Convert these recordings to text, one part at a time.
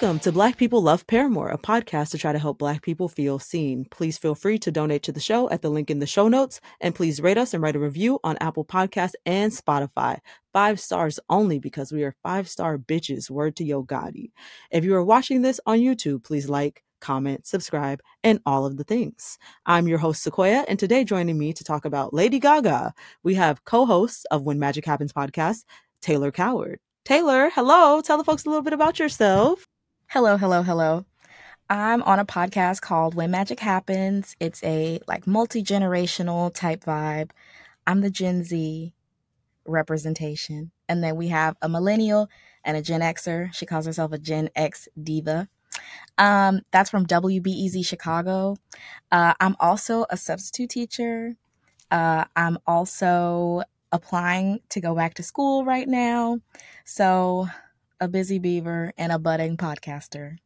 Welcome to Black People Love Paramore, a podcast to try to help Black people feel seen. Please feel free to donate to the show at the link in the show notes, and please rate us and write a review on Apple Podcasts and Spotify. Five stars only because we are five star bitches. Word to Yo Gotti. If you are watching this on YouTube, please like, comment, subscribe, and all of the things. I'm your host, Sequoia, and today joining me to talk about Lady Gaga, we have co hosts of When Magic Happens podcast, Taylor Coward. Taylor, hello. Tell the folks a little bit about yourself. Hello, hello, hello. I'm on a podcast called When Magic Happens. It's a like multi-generational type vibe. I'm the Gen Z representation. And then we have a millennial and a Gen Xer. She calls herself a Gen X diva. Um, that's from WBEZ Chicago. Uh, I'm also a substitute teacher. Uh, I'm also applying to go back to school right now. So a busy beaver, and a budding podcaster.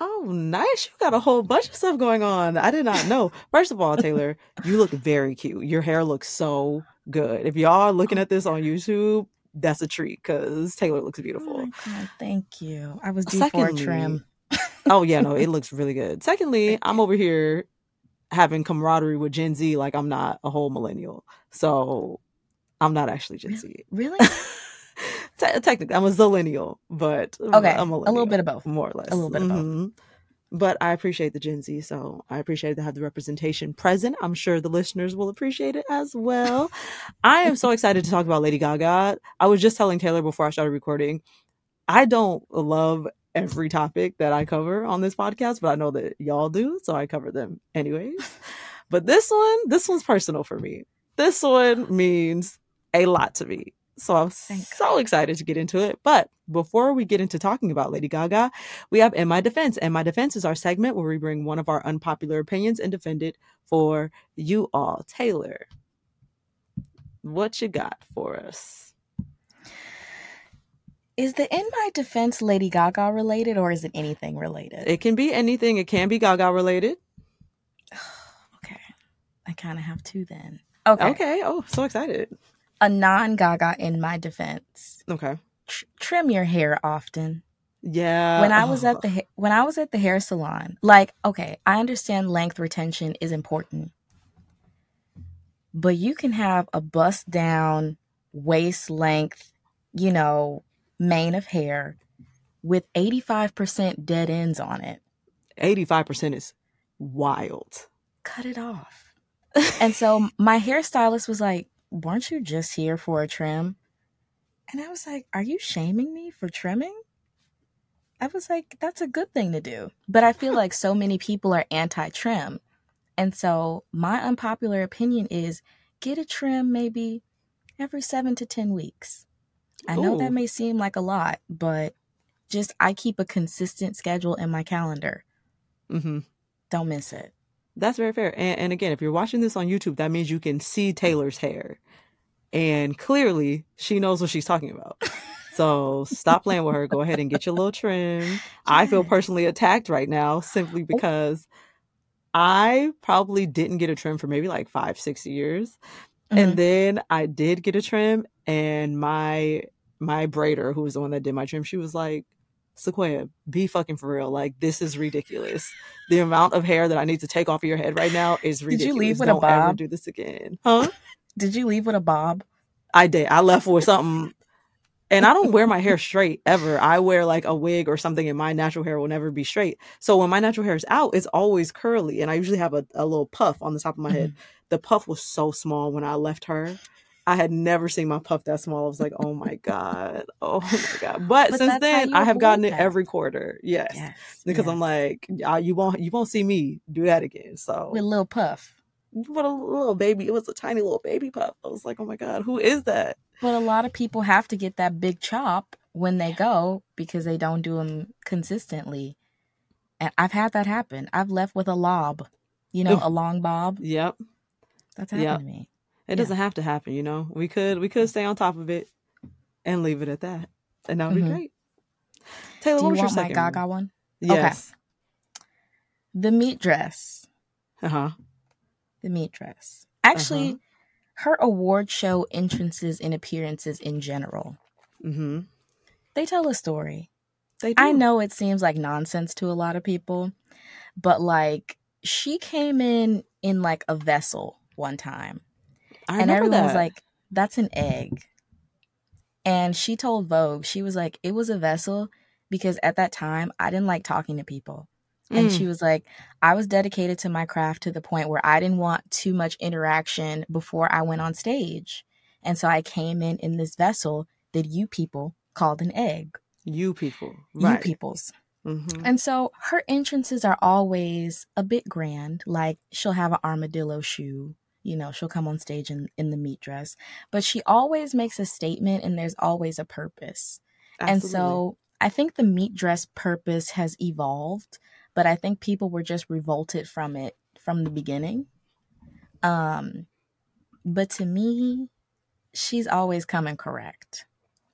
Oh, nice. You got a whole bunch of stuff going on. I did not know. First of all, Taylor, you look very cute. Your hair looks so good. If y'all are looking at this on YouTube, that's a treat because Taylor looks beautiful. Oh God, thank you. I was due Secondly, for a trim. oh yeah, no, it looks really good. Secondly, I'm over here having camaraderie with Gen Z like I'm not a whole millennial. So I'm not actually Gen Z. Really? Te- technically, I'm a zillennial, but okay, I'm a, a little bit of both, more or less, a little bit mm-hmm. of both. But I appreciate the Gen Z, so I appreciate to have the representation present. I'm sure the listeners will appreciate it as well. I am so excited to talk about Lady Gaga. I was just telling Taylor before I started recording, I don't love every topic that I cover on this podcast, but I know that y'all do, so I cover them anyways. but this one, this one's personal for me. This one means a lot to me. So I'm so excited to get into it. But before we get into talking about Lady Gaga, we have In My Defense. In My Defense is our segment where we bring one of our unpopular opinions and defend it for you all. Taylor, what you got for us? Is the In My Defense Lady Gaga related or is it anything related? It can be anything. It can be Gaga related. okay. I kind of have two then. Okay. Okay. Oh, so excited a non Gaga in my defense. Okay. Tr- trim your hair often. Yeah. When I was at oh. the ha- when I was at the hair salon, like okay, I understand length retention is important. But you can have a bust down waist length, you know, mane of hair with 85% dead ends on it. 85% is wild. Cut it off. and so my hairstylist was like, weren't you just here for a trim? And I was like, are you shaming me for trimming? I was like, that's a good thing to do. But I feel like so many people are anti trim. And so my unpopular opinion is get a trim maybe every seven to 10 weeks. I know Ooh. that may seem like a lot, but just I keep a consistent schedule in my calendar. Mm-hmm. Don't miss it. That's very fair. And, and again, if you're watching this on YouTube, that means you can see Taylor's hair. And clearly, she knows what she's talking about. So stop playing with her. Go ahead and get your little trim. I feel personally attacked right now simply oh. because I probably didn't get a trim for maybe like five, six years. Mm-hmm. And then I did get a trim and my my braider, who was the one that did my trim, she was like, Sequoia, be fucking for real. Like this is ridiculous. The amount of hair that I need to take off of your head right now is ridiculous. Did you leave with Don't a bob? ever do this again, huh? Did you leave with a bob? I did. I left with something, and I don't wear my hair straight ever. I wear like a wig or something, and my natural hair will never be straight. So when my natural hair is out, it's always curly, and I usually have a, a little puff on the top of my head. Mm-hmm. The puff was so small when I left her. I had never seen my puff that small. I was like, oh my God. Oh my God. But, But since then I have gotten it that. every quarter. Yes. Yes. Because yes. I'm like, "Ah, you won't you won't see me do that again. So with a little puff. what a little baby. It was a tiny little baby puff. I was like, oh my God, who is that? But a lot of people have to get that big chop when they go because they don't do them consistently. And I've had that happen. I've left with a lob, you know, a long bob. Yep. That's happened Yep. to me. It Yeah. doesn't have to happen, you know. We could we could stay on top of it and leave it at that. And that would Mhm. be great. Taylor, Do what you was your want my second? Gaga one? Yes. The meat dress. Uh-huh. The meat dress. Actually, Uh-huh. her award show entrances and appearances in general, Mm-hmm. they tell a story. They do. I know it seems like nonsense to a lot of people, but like she came in in like a vessel one time I and everyone was like, that's an egg. And she told Vogue, she was like, it was a vessel because at that time I didn't like talking to people. And Mm. she was like, I was dedicated to my craft to the point where I didn't want too much interaction before I went on stage. And so I came in in this vessel that you people called an egg. you people. You peoples. Mm-hmm. And so her entrances are always a bit grand. Like she'll have an armadillo shoe. You know, she'll come on stage in, in the meat dress. But she always makes a statement and there's always a purpose. And so I think the meat dress purpose has evolved, but I think people were just revolted from it from the beginning. Um but to me, she's always coming correct.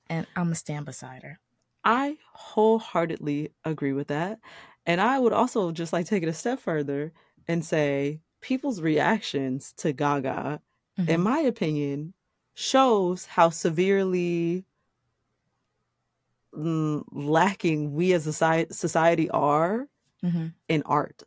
And I'm gonna stand beside her. I wholeheartedly agree with that. And I would also just like take it a step further and say people's reactions to Gaga, in Mhm. my opinion, shows how severely mm, lacking we as a society are Mhm. in art.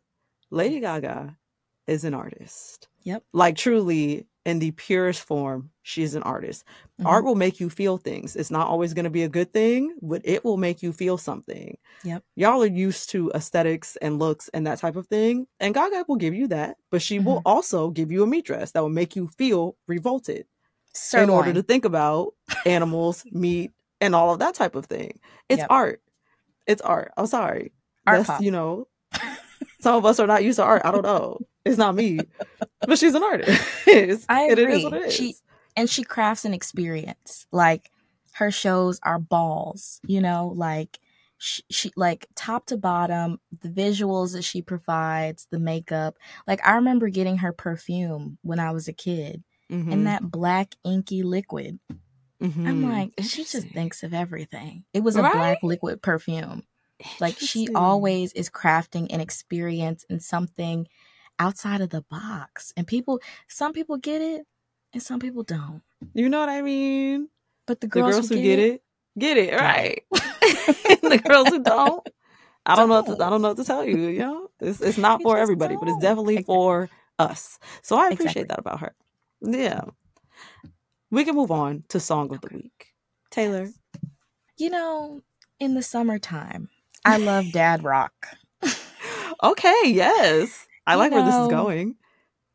Lady Gaga is an artist. Yep. Like truly in the purest form, she is an artist. Mhm. Art will make you feel things. It's not always going to be a good thing, but it will make you feel something. Yep. Y'all are used to aesthetics and looks and that type of thing. And Gaga will give you that, but she will Mm-hmm. also give you a meat dress that will make you feel revolted Sirloin. in order to think about animals, meat, and all of that type of thing. It's Yep. art. It's art. I'm sorry. Art That's pop. you know, some of us are not used to art. I don't know. It's not me, but she's an artist. I And agree. It is what it is. She and she crafts an experience. Like her shows are balls, you know, like she, she like top to bottom, the visuals that she provides, the makeup. Like I remember getting her perfume when I was a kid, Mhm. and that black inky liquid. I'm Mhm. like, she just thinks of everything. It was a Right? black liquid perfume. Like she always is crafting an experience and something outside of the box. And people, some people get it and some people don't. You know what I mean? But the The girls, girls, who get it, get it right. the girls who don't, I don't know. To, I Don't. don't know what to tell you. You know, it's it's not You for everybody, but it's definitely Exactly. for us. So I appreciate Exactly. that about her. Yeah, we can move on to song of the week. Taylor, You know, in the summertime, I love dad rock. okay, yes, I like where this is going.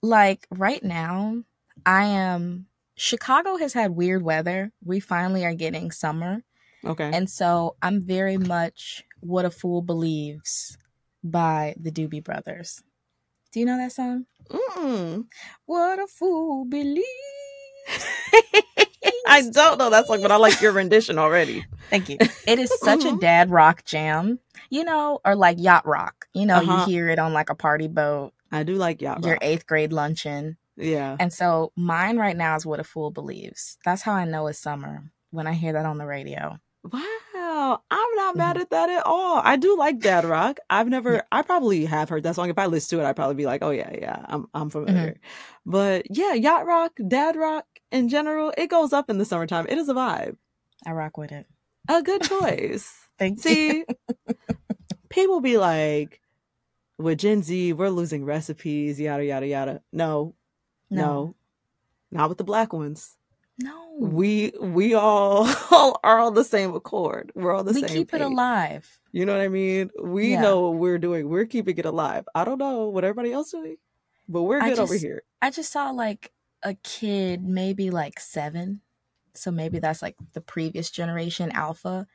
Like right now, I am. Chicago has had weird weather. We finally are getting summer. Okay, And so I'm very much What a Fool Believes by the Doobie Brothers. Do you know that song? Mm-mm. What a Fool Believes. I don't know that song, but I like your rendition already. Thank you. It is such a Mhm. dad rock jam, you know, or like yacht rock. You know, Uh-huh. you hear it on like a party boat, I do like yacht your rock. eighth grade luncheon. Yeah, And so mine right now is What a Fool Believes. That's how I know it's summer when I hear that on the radio. Wow, I'm not mad Mm-hmm. at that at all. I do like Dad Rock. I've never, I probably have heard that song. If I listen to it, I'd probably be like, oh yeah, yeah, I'm, I'm familiar. Mm-hmm. But yeah, Yacht Rock, Dad Rock in general, it goes up in the summertime. It is a vibe. I rock with it. A good choice. Thank you. See, people be like, with Gen Z, we're losing recipes, yada, yada, yada. No, no, No. not with the black ones. No. We we all all are on the same accord. We're all the we same We keep it alive. You know what I mean? We Yeah. know what we're doing. We're keeping it alive. I don't know what everybody else doing, but we're good over here. I just saw like a kid, maybe like seven. So maybe that's like the previous generation alpha.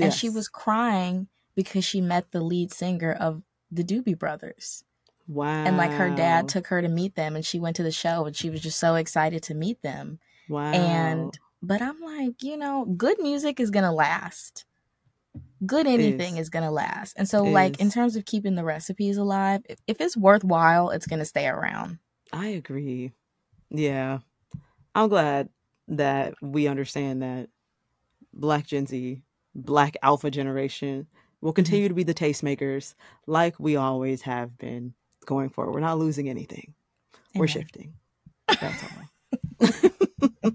And she was crying because she met the lead singer of the Doobie Brothers. wow, And like her dad took her to meet them and she went to the show and she was just so excited to meet them. wow, And but I'm like, you know, good music is gonna last. Good anything Is. is gonna last. And so like in terms of keeping the recipes alive, if, if it's worthwhile, it's gonna stay around. I agree. Yeah, I'm glad that we understand that Black Gen Z, Black Alpha generation will continue to be the tastemakers like we always have been going forward. We're not losing anything. We're Amen. shifting. That's all.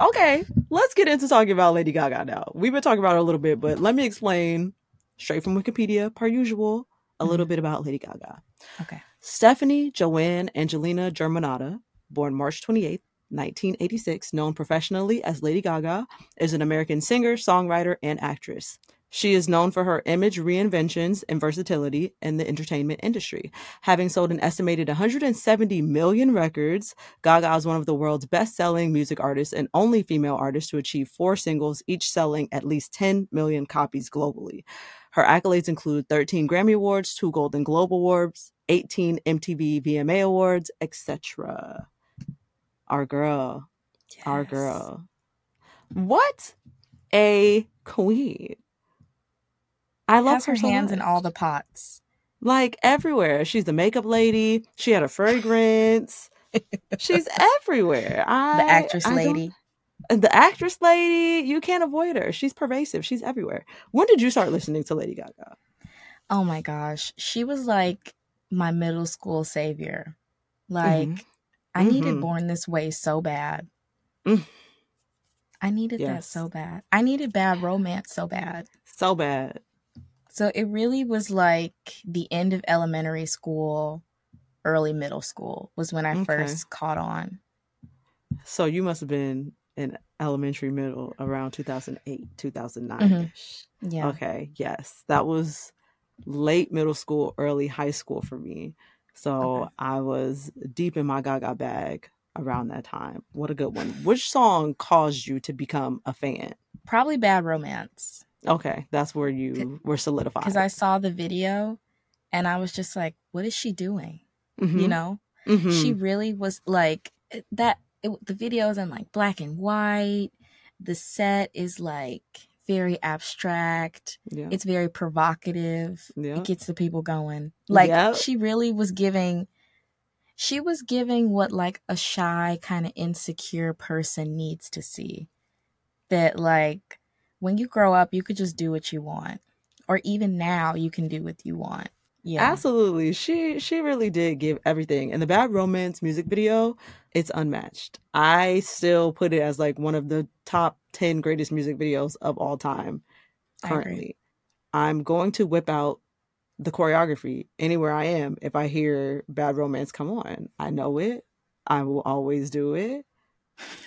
okay, let's get into talking about Lady Gaga now. We've been talking about her a little bit, but let me explain straight from Wikipedia, per usual, a little Mhm. bit about Lady Gaga. Okay. Stephanie Joanne Angelina Germanotta, born March 28th, 1986, known professionally as Lady Gaga, is an American singer, songwriter, and actress. She is known for her image reinventions and versatility in the entertainment industry. Having sold an estimated 170 million records, Gaga is one of the world's best selling music artists and only female artist to achieve four singles, each selling at least 10 million copies globally. Her accolades include 13 Grammy Awards, two Golden Globe Awards, 18 MTV VMA Awards, etc. Our girl, our girl. What a queen. I love Has her so hands in much. all the pots. like everywhere. She's the makeup lady. She had a fragrance. She's everywhere. I, The actress I lady. the actress lady. You can't avoid her. She's pervasive. She's everywhere. When did you start listening to Lady Gaga? Oh my gosh. She was like my middle school savior. Like Mhm. I needed Mhm. Born This Way so bad. Mm. I needed that so bad. I needed bad romance so bad. So bad. So it really was like the end of elementary school, early middle school was when I Okay. first caught on. So you must have been in elementary, middle around 2008, 2009 ish. Mm-hmm. Yeah. Okay. Yes. That was late middle school, early high school for me. So Okay. I was deep in my Gaga bag around that time. What a good one. Which song caused you to become a fan? Probably bad romance. Okay. That's where you were solidified. Because I saw the video and I was just like, what is she doing? Mhm, You know? mhm. She really was like that. It, the video is in like black and white. The set is like very abstract. yeah. It's very provocative. yeah. It gets the people going. Like Yep. she really was giving. She was giving what like a shy kind of insecure person needs to see. That like when you grow up, you could just do what you want, or even now you can do what you want. Yeah. Absolutely. She she really did give everything. And the Bad Romance music video, it's unmatched. I still put it as like one of the top 10 greatest music videos of all time currently. I'm going to whip out the choreography anywhere I am if I hear Bad Romance come on. I know it. I will always do it.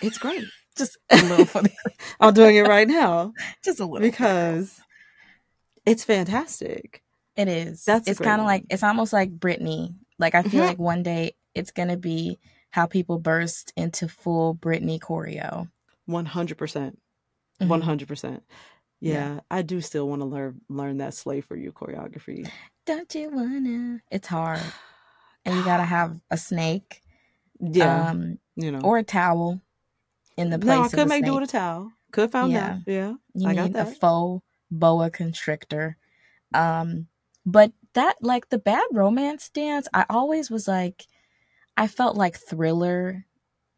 It's great. Just a little funny. I'm doing it right now just a little because it's fantastic. It is. That's it's kind of like it's almost like Britney. Like I feel Mhm. like one day it's gonna be how people burst into full Britney choreo. 100%. Mhm. One hundred percent. Yeah. Yeah, I do still want to learn learn that "Slave for You" choreography. Don't you wanna? It's hard, and you gotta have a snake, Yeah, um, you know. or a towel in the place. no, I could make do with a towel. Could found Yeah. that. Yeah, You I got need a faux boa constrictor. Um, but that like the bad romance dance, I always was like, I felt like thriller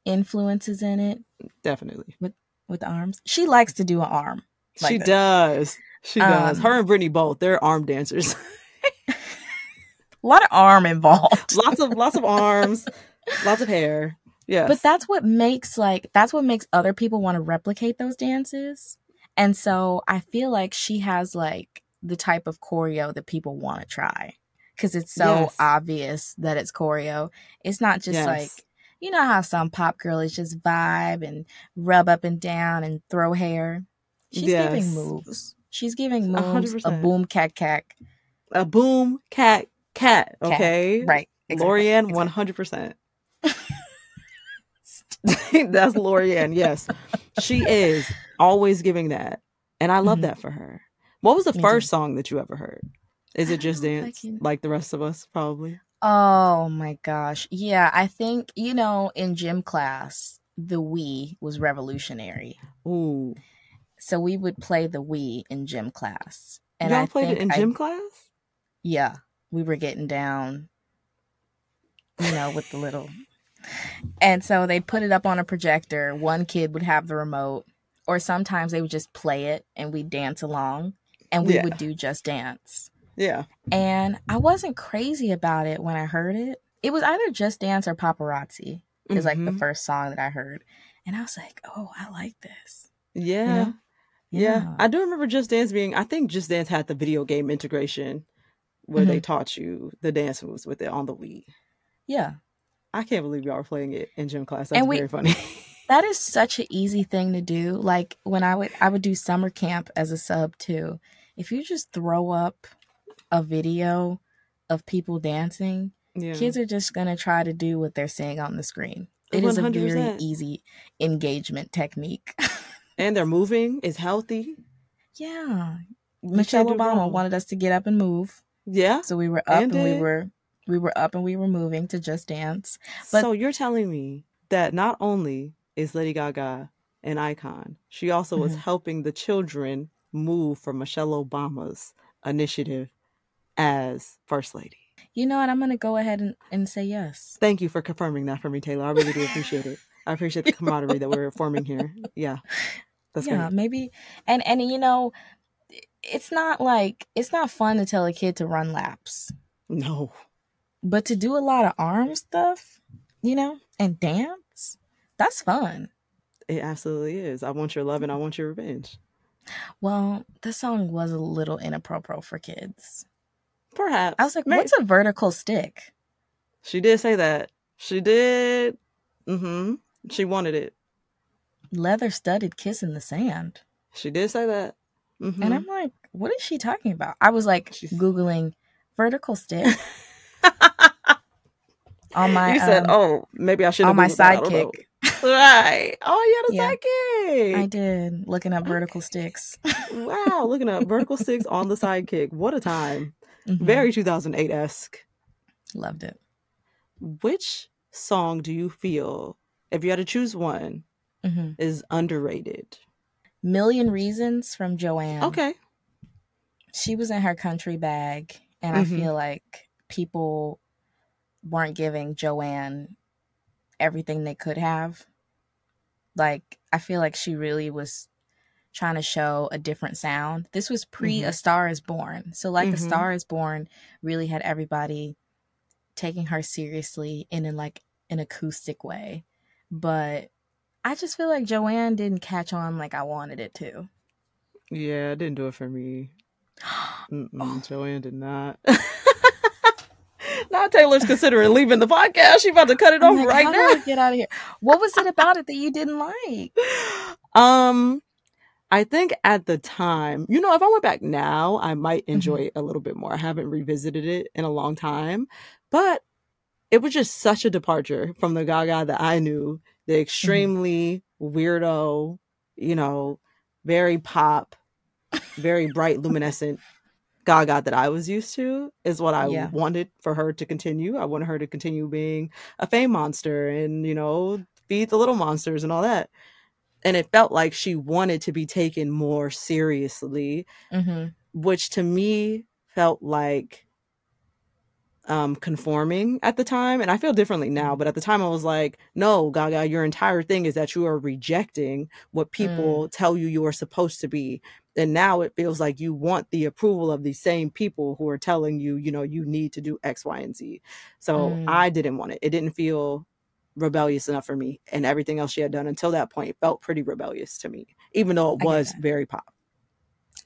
influences in it definitely. with with arms. She likes to do an arm. like she that. does. She does. Um, Her and Brittany both. They're arm dancers. A lot of arm involved. lots of lots of arms, lots of hair. Yeah. But that's what makes like that's what makes other people want to replicate those dances. And so I feel like she has like the type of choreo that people want to try because it's so Yes. obvious that it's choreo. It's not just Yes. like you know how some pop girlies just vibe and rub up and down and throw hair. She's Yes. giving moves. She's giving moves. A boom cat cat. A boom cat cat. Cat. Okay. Right. exactly, Lorianne, one hundred percent. That's Lorianne. Yes, she is always giving that, and I love Mhm. that for her. What was the Me first too. song that you ever heard? Is it just don't know if I dance, like the rest of us, probably? Oh my gosh. Yeah, I think, you know, in gym class, the Wii was revolutionary. Ooh, So we would play the Wii in gym class. And y'all I played it in I- gym class. yeah, we were getting down, you know, with the little. And so they put it up on a projector. One kid would have the remote, or sometimes they would just play it and we'd dance along and we Yeah. would do just dance. Yeah, And I wasn't crazy about it when I heard it. It was either Just Dance or Paparazzi. Is like the Mhm. first song that I heard. And I was like, "Oh, I like this." yeah, know? yeah. I do remember Just Dance being. I think Just Dance had the video game integration where Mm-hmm. they taught you the dance moves with it on the Wii. Yeah. I can't believe y'all were playing it in gym class. That's And we- very funny. That is such an easy thing to do. Like when I would I would do summer camp as a sub too. If you just throw up a video of people dancing, yeah. kids are just going to try to do what they're seeing on the screen. It is a very easy engagement technique. and they're moving it's healthy. yeah. You Michelle Obama wrong. wanted us to get up and move. Yeah. So we were up And and, we were we were up and we were moving to just dance. But- so you're telling me that not only is Lady Gaga an icon, she also is Mhm. helping the children move from Michelle Obama's initiative as First Lady. You know what? I'm gonna go ahead and, and say yes. Thank you for confirming that for me, Taylor. I really do appreciate it. I appreciate the camaraderie that we're forming here. Yeah. That's yeah, great. maybe and and you know, it's not like it's not fun to tell a kid to run laps, No. but to do a lot of arm stuff, you know, and dance, that's fun. It absolutely is. I want your love and I want your revenge. Well, the song was a little inappropriate for kids. Perhaps. I was like, May- "What's a vertical stick?" She did say that. She did. Mm-hmm. She wanted it. Leather studded kiss in the sand. She did say that. Mm-hmm. And I'm like, what is she talking about? I was like She's- Googling vertical stick on my you said, um, "Oh, maybe I should on my Googled that. I don't know." sidekick. Right. Oh, yeah, Yeah. the sidekick. I did looking up vertical sticks. wow, looking up vertical sticks on the sidekick. What a time. Mhm. Very 2008 esque. loved it. Which song do you feel, if you had to choose one, hmm is underrated? Million Reasons from Joanne. Okay. She was in her country bag, and I Mhm. feel like people weren't giving Joanne everything they could have. Like, I feel like she really was trying to show a different sound. This was pre Mhm. A Star is Born. So, like, A Mhm. Star is Born really had everybody taking her seriously in, in like an acoustic way. But I just feel like Joanne didn't catch on like I wanted it to. Yeah, it didn't do it for me. Oh. Joanne did not. now Taylor's considering leaving the podcast. She about to cut it off like, right now. Get out of here. What was it about it that you didn't like? Um, I think at the time, you know, if I went back now, I might Mm-hmm. enjoy it a little bit more. I haven't revisited it in a long time, but it was just such a departure from the Gaga that I knew, Mm-hmm. the extremely weirdo, you know, very pop, very bright, luminescent Gaga that I was used to is what I Yeah. wanted for her to continue. I wanted her to continue being a fame monster and, you know, feed the little monsters and all that. And it felt like she wanted to be taken more seriously, hmm which to me felt like um conforming at the time and i feel differently now but at the time i was like no gaga your entire thing is that you are rejecting what people tell you you are supposed to be and now it feels like you want the approval of these same people who are telling you you know you need to do x y and z. So Mm. i didn't want it. It didn't feel rebellious enough for me. And everything else she had done until that point felt pretty rebellious to me, even though it was very pop.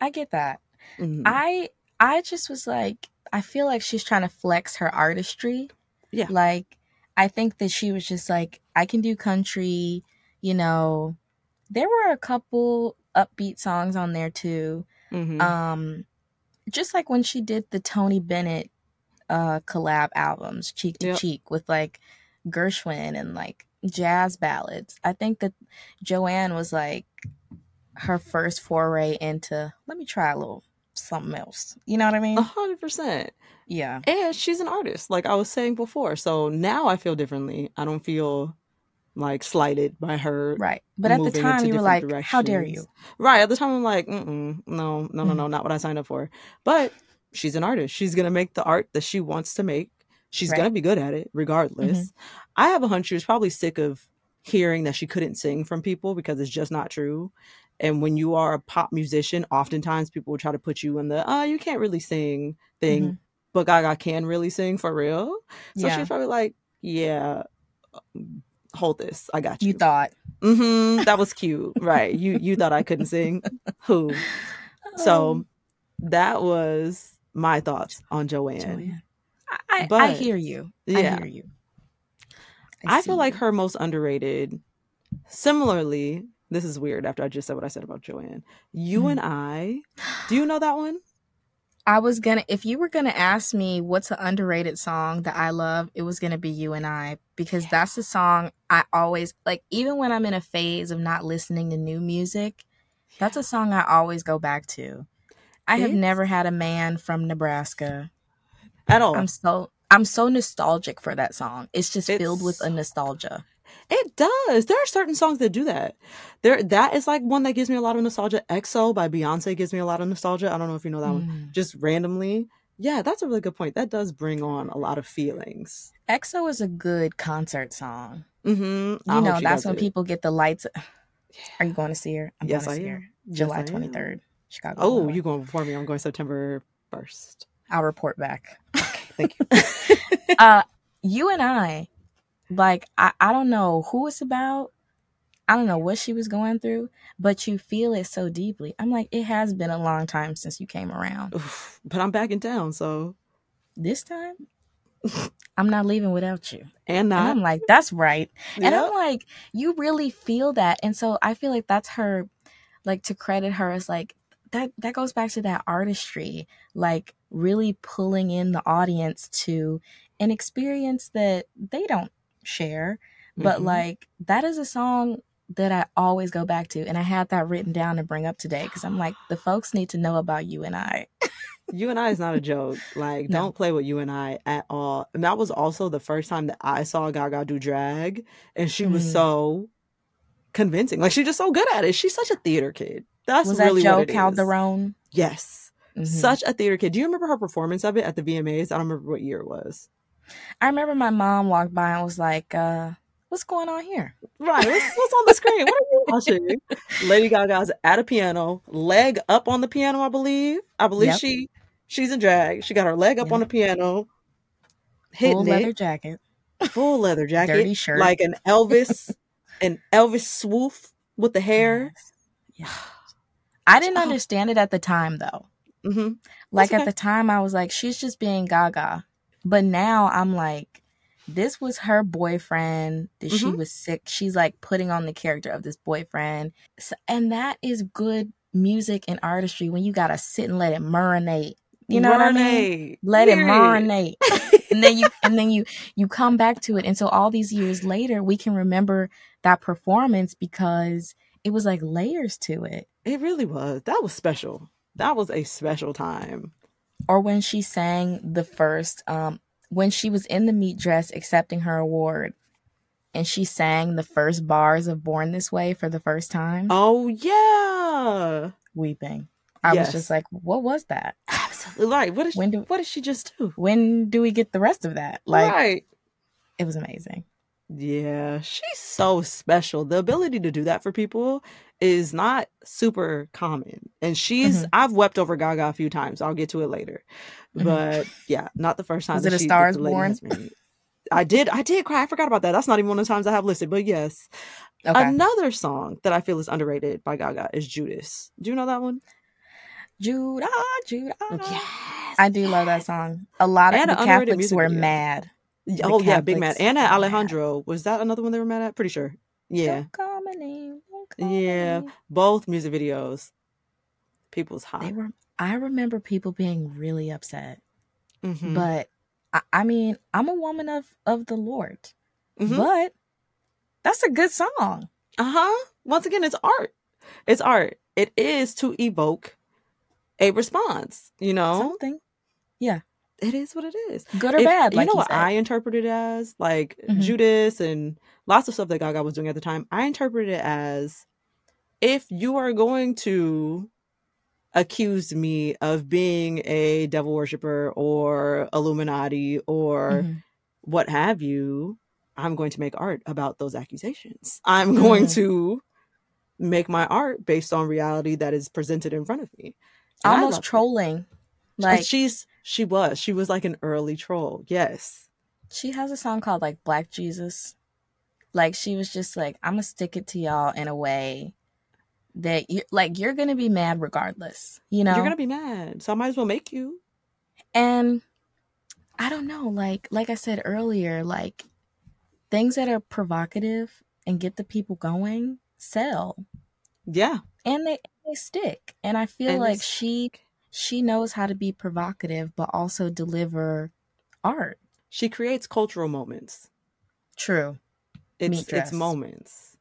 I get that. Mhm. I I just was like, I feel like she's trying to flex her artistry. Yeah. Like, I think that she was just like, I can do country, you know. There were a couple upbeat songs on there too. Mhm. Um just like when she did the Tony Bennett uh collab albums, Cheek to Yep. Cheek, with like Gershwin and like jazz ballads. I think that Joanne was like her first foray into let me try a little something else. You know what I mean? A hundred percent. Yeah. And she's an artist, like I was saying before. So now I feel differently. I don't feel like slighted by her. Right. But at the time you were like, different how dare you? Right. At the time I'm like, Mm-mm, no, no, no, no, mm-hmm. not what I signed up for. But she's an artist. She's gonna make the art that she wants to make. She's Right. Mm-hmm. gonna be good at it, regardless. I have a hunch she was probably sick of hearing that she couldn't sing from people because it's just not true. And when you are a pop musician, oftentimes people will try to put you in the oh, you can't really sing thing. Mhm. But Gaga can really sing for real. So yeah. she's probably like, Yeah, um, hold this. I got you. You thought. Mm-hmm. that was cute. Right. You you thought I couldn't sing? Who? So Um, that was my thoughts on Joanne. Joanne. I, I, I hear you. Yeah. I hear you. I, see feel like her most underrated. Similarly, this is weird after I just said what I said about Joanne. You Mhm. and I. Do you know that one? I was gonna if you were gonna ask me what's an underrated song that I love, it was gonna be You and I because that's the song I always like even when I'm in a phase of not listening to new music, that's a song I always go back to. I have never had a man from Nebraska. At all. I'm so I'm so nostalgic for that song. It's just filled with a nostalgia. It does. There are certain songs that do that. There that is like one that gives me a lot of nostalgia. XO by Beyonce gives me a lot of nostalgia. I don't know if you know that one. Mm. Just randomly. Yeah, that's a really good point. That does bring on a lot of feelings. XO is a good concert song. Mm-hmm. You know, that's when people get the lights. Are you going to see her? I'm Yes, going I see am. her. July am. 23rd, Chicago. Oh, Illinois. you going before me? I'm going September first. I'll report back. Thank you. uh, you and I, like, I, I don't know who it's about. I don't know what she was going through, but you feel it so deeply. I'm like, it has been a long time since you came around. Oof, but I'm back in town, so This time, I'm not leaving without you. and And. I'm like, that's right. And I'm like, you really feel that. And so I feel like that's her, like, to credit her as like, that, that goes back to that artistry, like really pulling in the audience to an experience that they don't share. But Mhm. like, that is a song that I always go back to. And I had that written down to bring up today because I'm like, the folks need to know about you and I. you and I is not a joke. Like, No. don't play with you and I at all. And that was also the first time that I saw Gaga do drag, and she was Mm. so convincing. Like, she's just so good at it. She's such a theater kid. That's Was really that Joe it is. Yes, Mhm. such a theater kid. Do you remember her performance of it at the VMAs? I don't remember what year it was. I remember my mom walked by and was like, uh, what's going on here? Right. What's, what's on the screen? What are you watching? Lady Gaga's at a piano, leg up on the piano, I believe. I believe Yep. she she's in drag. She got her leg up on the Yep. piano, Full leather it, jacket, full leather jacket, dirty shirt. like an Elvis, an Elvis swoof with the hair. Yes. Yes. I didn't Oh. understand it at the time though. Hmm Like okay. at the time, I was like, she's just being gaga. But now I'm like, this was her boyfriend that she Mhm. was sick. She's like putting on the character of this boyfriend. So, and that is good music and artistry when you got to sit and let it marinate. You know what I mean? Marinate. Let it marinate. and then you and then you you come back to it and so all these years later we can remember that performance because it was like layers to it It really was. That was special. That was a special time. or when she sang the first um when she was in the meat dress accepting her award and she sang the first bars of born this way for the first time Oh yeah. weeping i Yes. was just like what was that Absolutely. Right. What she, when do what did she just do? when do we get the rest of that like right. it was amazing Yeah, she's so special. The ability to do that for people is not super common. And she's Mhm. I've wept over Gaga a few times. I'll get to it later. Mhm. But yeah, not the first time Was that it A Star Is Born? I did. I did cry. I forgot about that. That's not even one of the times I have listed. But yes, Okay. another song that I feel is underrated by Gaga is Judas. Do you know that one? Judah, Judah. Yes. I do love that song. A lot of And the Catholics were video. mad. Oh yeah, big mad. Anna. Alejandro was that another one they were mad at? Pretty sure. Yeah, Don't call my name. Don't call my Yeah. both music videos. People's hot. They were. I remember people being really upset, Mhm. but I, I mean, I'm a woman of of the Lord, Mhm. but that's a good song. Uh huh. Once again, it's art. It's art. It is to evoke a response. You know, Something it is what it is. good or If- bad. you Like know what said. I interpreted it as? Like Mhm. Judas and lots of stuff that Gaga was doing at the time. I interpreted it as if you are going to accuse me of being a devil worshiper or Illuminati or Mhm. what have you, I'm going to make art about those accusations. I'm going to make my art based on reality that is presented in front of me. And almost it. trolling. And Like she's she was she was like an early troll. Yes. she has a song called like Black Jesus. Like she was just like, I'm gonna stick it to y'all in a way that you like you're gonna be mad regardless. You know? You're gonna be mad, so I might as well make you. and I don't know, like like I said earlier, like things that are provocative and get the people going sell. Yeah, And they they stick. And I feel And like she she knows how to be provocative but also deliver art. she creates cultural moments. True. It's it's moments,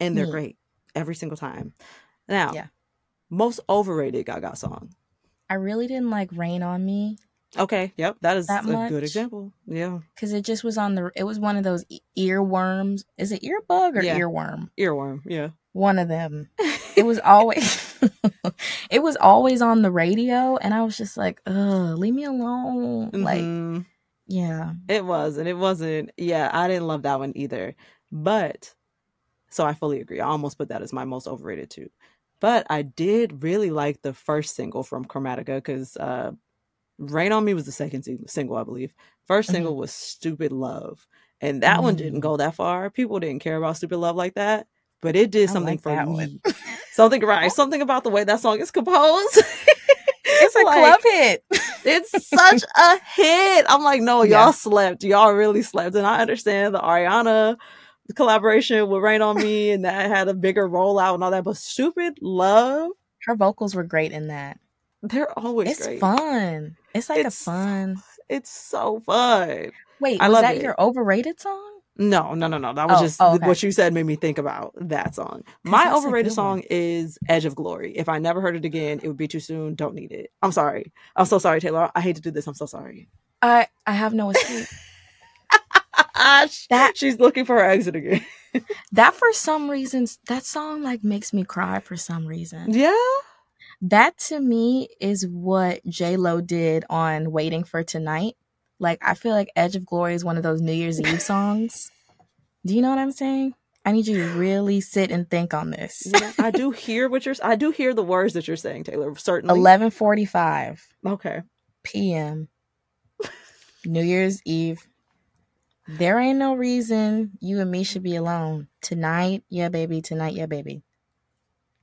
and they're Meat. great every single time. Now, Yeah. most overrated Gaga song. I really didn't like Rain on Me. Okay, yep, that is That a much? good example. Yeah, because it just was on the it was one of those earworms is it earbug or Yeah. earworm earworm. Yeah, one of them it was always it was always on the radio and i was just like ugh leave me alone like Mhm. yeah It was, and it wasn't. Yeah, I didn't love that one either. But so I fully agree. I almost put that as my most overrated too. But I did really like the first single from Chromatica because uh, "Rain on Me" was the second sing- single, I believe. 1st Mhm. single was "Stupid Love," and that one didn't Mm. go that far. People didn't care about "Stupid Love" like that, but it did I something like for me. something right, something about the way that song is composed. it's a Like, club hit it's such a hit. I'm like, no, y'all slept. Y'all really slept. And I understand the Ariana collaboration with Rain on Me and that had a bigger rollout and all that. But Stupid Love, her vocals were great in that they're always it's great. fun it's like It's a fun It's so fun. wait I was love that it. your overrated song No, no, no, no. That was Oh, just oh, okay. what you said made me think about that song. My overrated song is Edge of Glory. If I never heard it again, it would be too soon. Don't need it. I'm sorry. I'm so sorry, Taylor. I hate to do this. I'm so sorry. i i have no escape That That- she's looking for her exit again. that for some reasons that song like makes me cry for some reason Yeah. that to me is what J Lo did on Waiting for Tonight. Like I feel like Edge of Glory is one of those New Year's Eve songs. Do you know what I'm saying? I need you to really sit and think on this. Yeah, I do hear what you're. I do hear the words that you're saying, Taylor. Certainly. Eleven forty five Okay. p.m. New Year's Eve. There ain't no reason you and me should be alone tonight. Yeah, baby. Tonight, yeah, baby.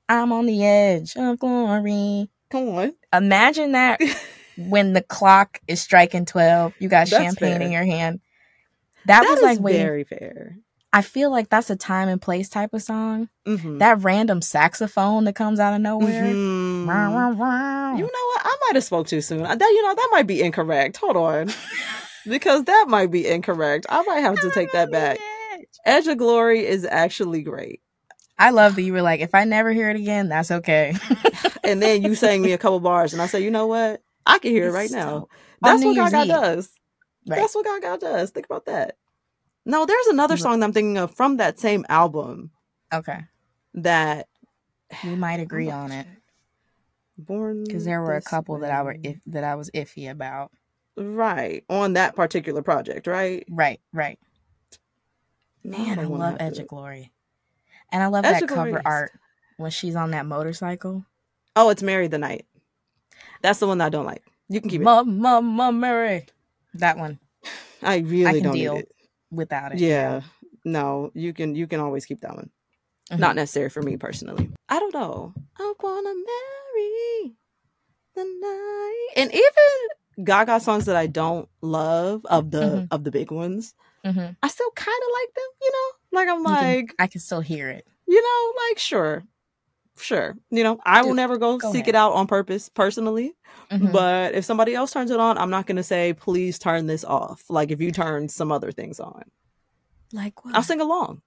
I'm on the edge of glory. Come on. Imagine that when the clock is striking 12 you got That's champagne fair. in your hand that, was is like very fair. i feel like that's a time and place type of song Mm-hmm. that random saxophone that comes out of nowhere Mhm. Wow. You know what? I might have spoke too soon. That you know that might be incorrect. Hold on, because that might be incorrect. I might have to take that back. Edge of Glory is actually great. i love that you were like if i never hear it again that's okay And then you sang me a couple bars, and I say, you know what? I can hear it right so- now. That's what Gaga Eve. does. right That's what Gaga does. Think about that. No, there's another song that I'm thinking of from that same album okay that we might agree on it Born because there were a couple that i were if, that i was iffy about right on that particular project, right? right right man i love edge of glory and i love Edge that cover art when she's on that motorcycle Oh, it's Marry the Night. That's the one that I don't like. You can keep it. Mama, Mama Mary. That one. I really I can don't deal it. without it. Yeah. No, you can you can always keep that one. Mhm. Not necessary for me personally. I don't know. I wanna marry the night. And even Gaga songs that I don't love of the Mhm. of the big ones, Mhm. I still kind of like them. You know, like I'm You can- like I can still hear it. you know, like sure, sure. You know, I will never go, go seek ahead. it out on purpose personally. Mhm. But if somebody else turns it on, I'm not gonna say please turn this off. Like if you turn some other things on, like what? I'll sing along.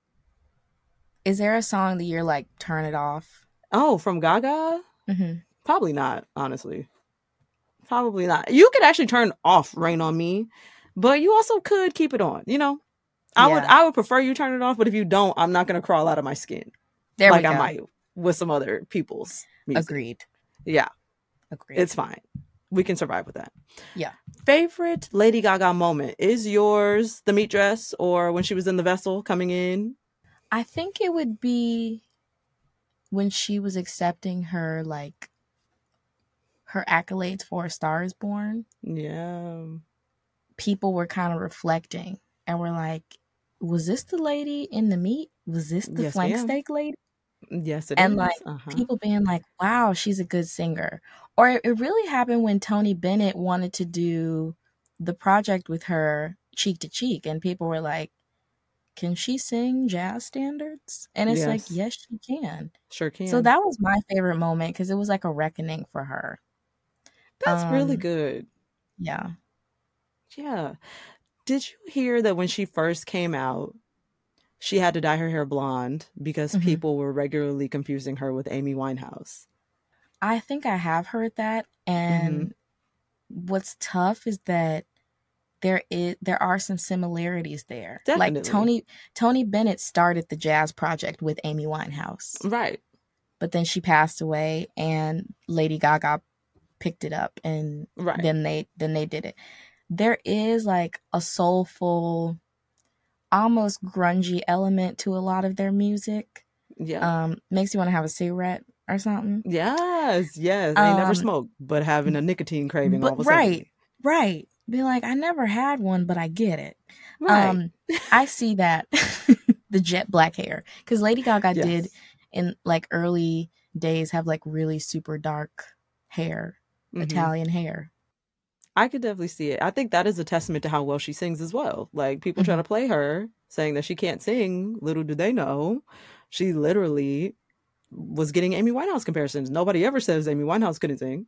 Is there a song that you're like turn it off? Oh, from Gaga? hmm Probably not, honestly. Probably not. You could actually turn off Rain on Me, but you also could keep it on. You know, I would I would prefer you turn it off, but if you don't, I'm not gonna crawl out of my skin There like we go. I might with some other people's music. Agreed. Yeah, Agreed. it's fine. We can survive with that. Yeah. Favorite Lady Gaga moment is yours the meat dress or when she was in the vessel coming in? I think it would be when she was accepting her like her accolades for A Star Is Born. Yeah. People were kind of reflecting and were like, "Was this the lady in the meat? Was this the Yes, flank ma'am. steak lady?" Yes, it And, is. like, uh-huh. People being like, "Wow, she's a good singer." Or it it really happened when Tony Bennett wanted to do the project with her cheek to cheek, and people were like, "Can she sing jazz standards?" And it's like, Yes. "Yes, she can." sure can. So that was my favorite moment because it was like a reckoning for her. that's really um, good. Yeah. Yeah. Did you hear that when she first came out, she had to dye her hair blonde because Mhm. people were regularly confusing her with Amy Winehouse? I think I have heard that. And what's tough is that there is there are some similarities there. Definitely. Like Tony Tony Bennett started the jazz project with Amy Winehouse. Right. But then she passed away and Lady Gaga picked it up and Right. then they then they did it. There is like a soulful almost grungy element to a lot of their music. yeah. Um makes you want to have a cigarette or something. yes. Yes. I never um, smoked, but having a nicotine craving but- all of a sudden. right. Right. Be like, I never had one, but I get it. Right. Um I see that the jet black hair cuz Lady Gaga did in like early days have like really super dark hair, Mhm. Italian hair. I could definitely see it. I think that is a testament to how well she sings as well. Like people try Mhm. to play her, saying that she can't sing. Little do they know, she literally was getting Amy Winehouse comparisons. Nobody ever says Amy Winehouse couldn't sing.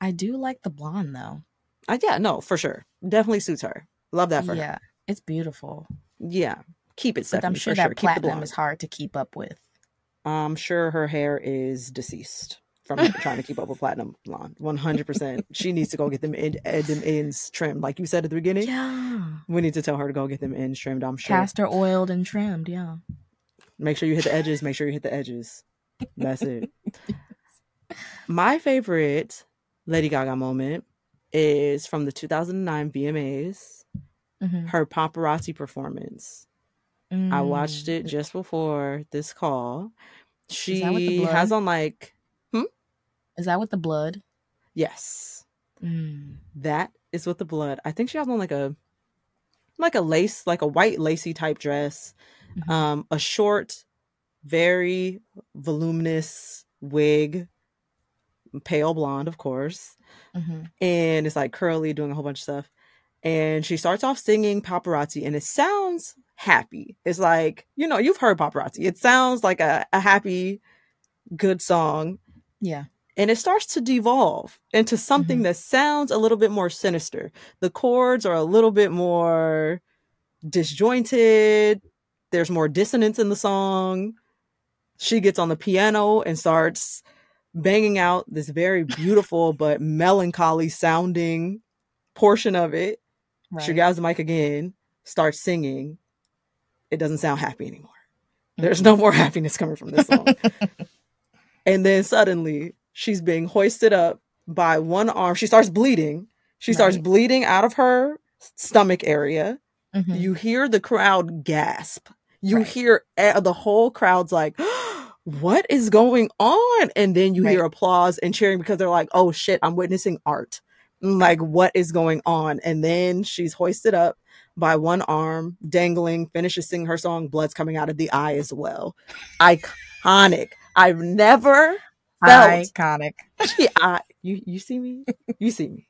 I do like the blonde though. Uh, yeah, no, for sure, definitely suits her. Love that for her. yeah, it's beautiful. Yeah, keep it. But I'm sure that sure. Platinum is hard to keep up with. I'm sure her hair is deceased from trying to keep up with platinum blonde. 100. percent She needs to go get them in, them ends trimmed, like you said at the beginning. Yeah. We need to tell her to go get them ends trimmed. I'm sure. Castor oiled and trimmed, yeah. Make sure you hit the edges. Make sure you hit the edges. That's it. My favorite Lady Gaga moment is from the 2009 VMAs, Mhm. her paparazzi performance. I watched Mm. it just before this call. She that with the blood? has on like, Is that with the blood? yes, Mm. that is with the blood. I think she has on like a, like a lace, like a white lacy type dress, Mhm. um, a short, very voluminous wig, pale blonde, of course, Mhm. and it's like curly, doing a whole bunch of stuff. And she starts off singing paparazzi, and it sounds happy. It's like, you know, you've heard paparazzi. It sounds like a, a happy, good song. Yeah. And it starts to devolve into something Mhm. that sounds a little bit more sinister. The chords are a little bit more disjointed. There's more dissonance in the song. She gets on the piano and starts banging out this very beautiful but melancholy sounding portion of it. She grabs the mic again, starts singing. It doesn't sound happy anymore. There's no more happiness coming from this song. and then suddenly she's being hoisted up by one arm. She starts bleeding. She starts bleeding out of her stomach area. Mhm. You hear the crowd gasp. You Right. hear the whole crowd's like, what is going on? And then you hear applause and cheering because they're like, oh shit, I'm witnessing art. like what is going on and then she's hoisted up by one arm dangling finishes singing her song blood's coming out of the eye as well iconic i've never felt Iconic. She- I, you you see me you see me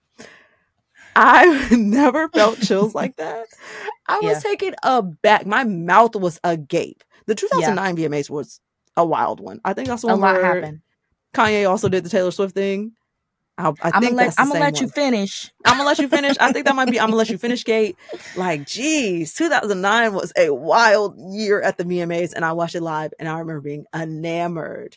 i've never felt chills like that i was Yeah. taken aback my mouth was agape the 2009 vmas was a wild one i think that's the A lot happened. kanye also did the taylor swift thing I, I I'm think gonna let I'm gonna let you finish. I'm gonna let you finish. I think that might be I'm gonna let you finish, Kate. Like, geez, 2009 was a wild year at the VMAs, and I watched it live, and I remember being enamored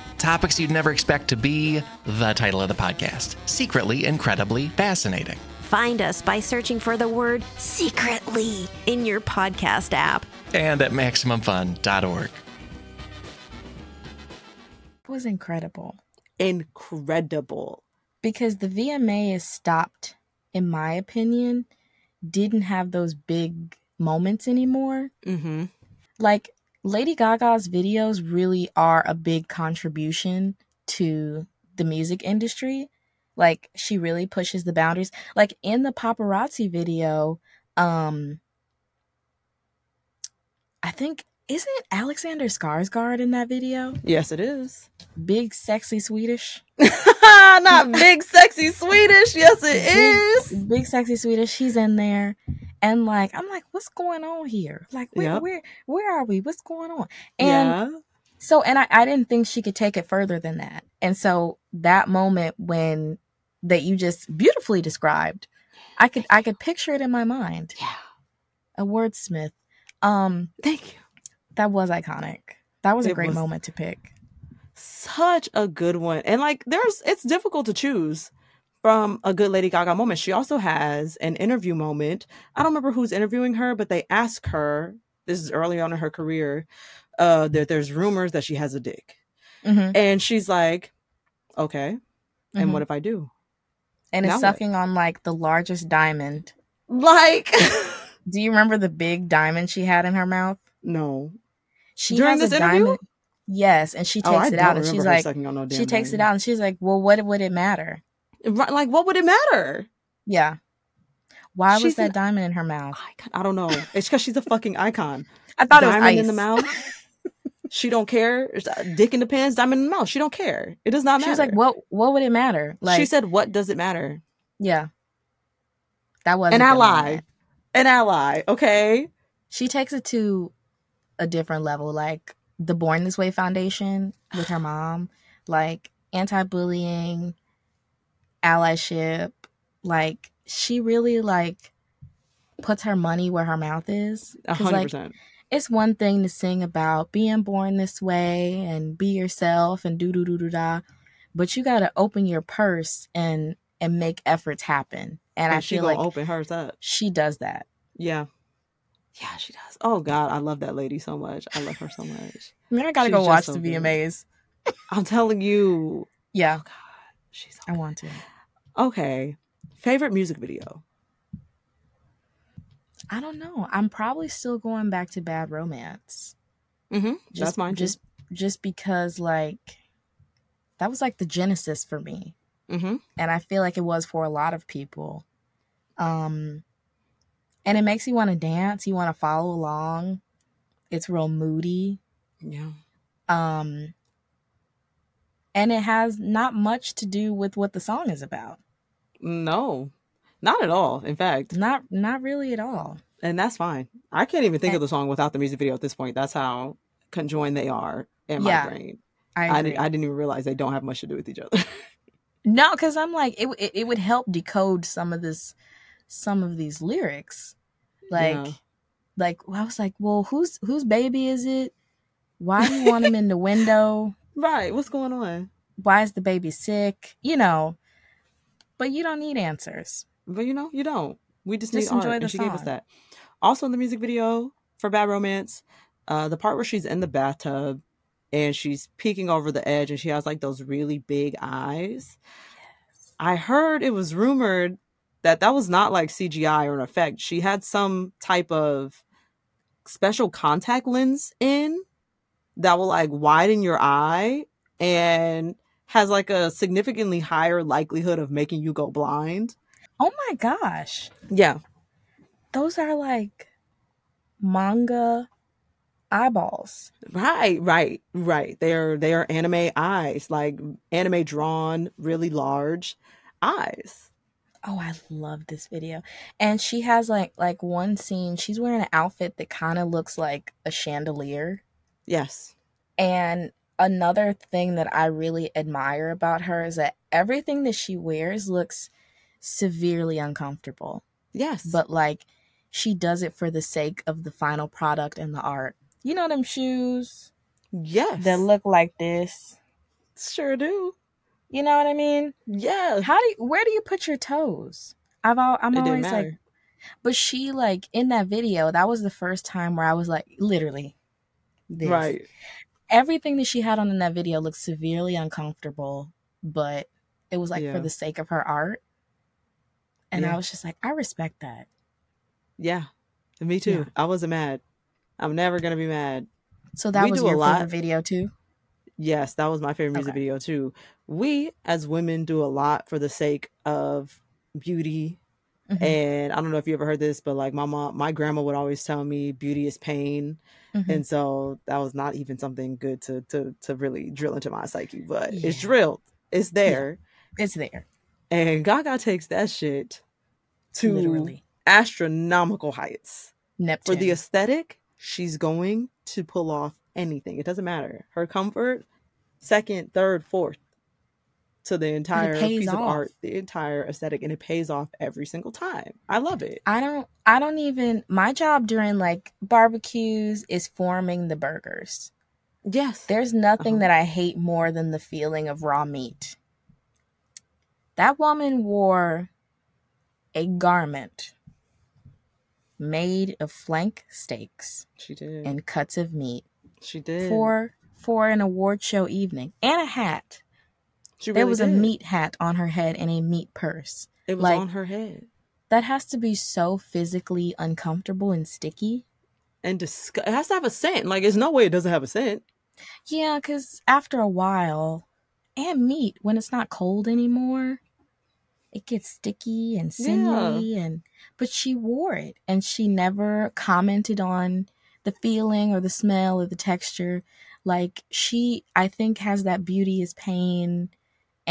Topics you'd never expect to be the title of the podcast Secretly Incredibly Fascinating. Find us by searching for the word secretly in your podcast app. And at MaximumFun.org. It was incredible Incredible. because the VMA is stopped, in my opinion, didn't have those big moments anymore. Mm-hmm. Like Lady Gaga's videos really are a big contribution to the music industry. Like she really pushes the boundaries. Like in the paparazzi video, um I think isn't Alexander Skarsgård in that video? Yes, it is. Big sexy Swedish. Not big, sexy Swedish. Yes, it is. Big sexy Swedish. He's in there. And like I'm like, what's going on here? Like where Yep. where where are we? What's going on? And yeah. So, and I, I didn't think she could take it further than that. And so that moment when that you just beautifully described, I could I could picture it in my mind. Yeah. A wordsmith. Um, Thank you. that was iconic. That was a great was- moment to pick. Such a good one. And like there's it's difficult to choose from a good Lady Gaga moment. She also has an interview moment. I don't remember who's interviewing her, but they ask her, this is early on in her career, uh, that there's rumors that she has a dick. Mm-hmm. And she's like, Okay. And what if I do? And it's now what? sucking on like the largest diamond. Like Do you remember the big diamond she had in her mouth? No. She During has this a interview? diamond. Yes, and she takes oh, it out and she's like, no she takes it out and she's like, well, what would it matter? Like, what would it matter? Yeah. Why was that diamond in her mouth? Icon. I don't know. It's because she's a fucking icon. I thought diamond it was ice. in the mouth. she don't care. Uh, dick in the pants, diamond in the mouth. She don't care. It does not matter. She was like, "What? What would it matter?" Like, she said, "What does it matter?" "Yeah, that was An ally. An ally. Okay. She takes it to a different level, like the Born This Way Foundation with her mom, like anti-bullying, allyship. Like she really like puts her money where her mouth is. Hundred like, percent. it's one thing to sing about being born this way and be yourself and do do do do da, but you got to open your purse and and make efforts happen. And I she feel like open hers up. she does that. Yeah. Yeah, she does. Oh God, I love that lady so much. I love her so much. Man, I gotta She's go watch so the. VMAs. I'm telling you. Yeah, Oh God, she's I want to. Okay. Favorite music video. I don't know. I'm probably still going back to Bad Romance. Mm-hmm. Just, That's mine. too. Just just because like that was like the genesis for me. Mm-hmm. and I feel like it was for a lot of people. Um, and it makes you want to dance. You want to follow along. It's real moody. Yeah. Um, and it has not much to do with what the song is about. No, not at all. In fact, Not not really at all. and that's fine. I can't even think And- of eh. the song without the music video at this point. That's how conjoined they are in my brain. I, I, didn't. I didn't even realize they don't have much to do with each other. no, because I'm like it, it. It would help decode some of this, some of these lyrics. Like, Yeah. like I was like, well, whose whose baby is it? Why do you want him in the window? right. What's going on? Why is the baby sick? You know, but you don't need answers. But you know, you don't. We just, Just need enjoy art, the and she gave us song. that. Also, in the music video for Bad Romance, uh, the part where she's in the bathtub and she's peeking over the edge, and she has like those really big eyes. I heard it was rumored that that was not like CGI or an effect. She had some type of special contact lens in that will like widen your eye and has like a significantly higher likelihood of making you go blind. Oh my gosh, Yeah. those are like manga eyeballs. Right, right, right. They're they are anime eyes, like anime drawn, really large eyes. Oh, I love this video. And she has like like one scene, she's wearing an outfit that kind of looks like a chandelier. Yes. And another thing that I really admire about her is that everything that she wears looks severely uncomfortable. Yes. But like she does it for the sake of the final product and the art. You know them shoes yes. that look like this. sure do. You know what I mean? Yeah. How do you, where do you put your toes? I've al- I'm it always like. But she like in that video, that was the first time where I was like, literally, this. Right. Everything that she had on in that video looked severely uncomfortable, but it was like Yeah. for the sake of her art. And Yeah. I was just like, I respect that. Yeah. Me too. Yeah. I wasn't mad. I'm never gonna be mad. So that We was your lot. favorite video too. Yes, that was my favorite music Okay. video too. We as women do a lot for the sake of beauty Mhm, and I don't know if you ever heard this, but like my mom, my grandma would always tell me beauty is pain. mhm. and so that was not even something good to to to really drill into my psyche but it's drilled. It's there. It's there, and gaga takes that shit to literally. astronomical heights. Neptune. for the aesthetic she's going to pull off anything. It doesn't matter. Her comfort second third fourth to the entire piece of art the entire aesthetic and it pays off every single time i love it I don't I don't even my job during like barbecues is forming the burgers. yes There's nothing Uh-huh. that I hate more than the feeling of raw meat. That woman wore a garment made of flank steaks she did and cuts of meat she did for for an award show evening and a hat. She there really was a meat hat on her head and a meat purse. it was like- on her head That has to be so physically uncomfortable and sticky. and disgust. It has to have a scent. Like, there's no way it doesn't have a scent. Yeah, because after a while, and meat, when it's not cold anymore, it gets sticky and sinewy. And but she wore it, and she never commented on the feeling or the smell or the texture. Like she, I think, has that beauty is pain,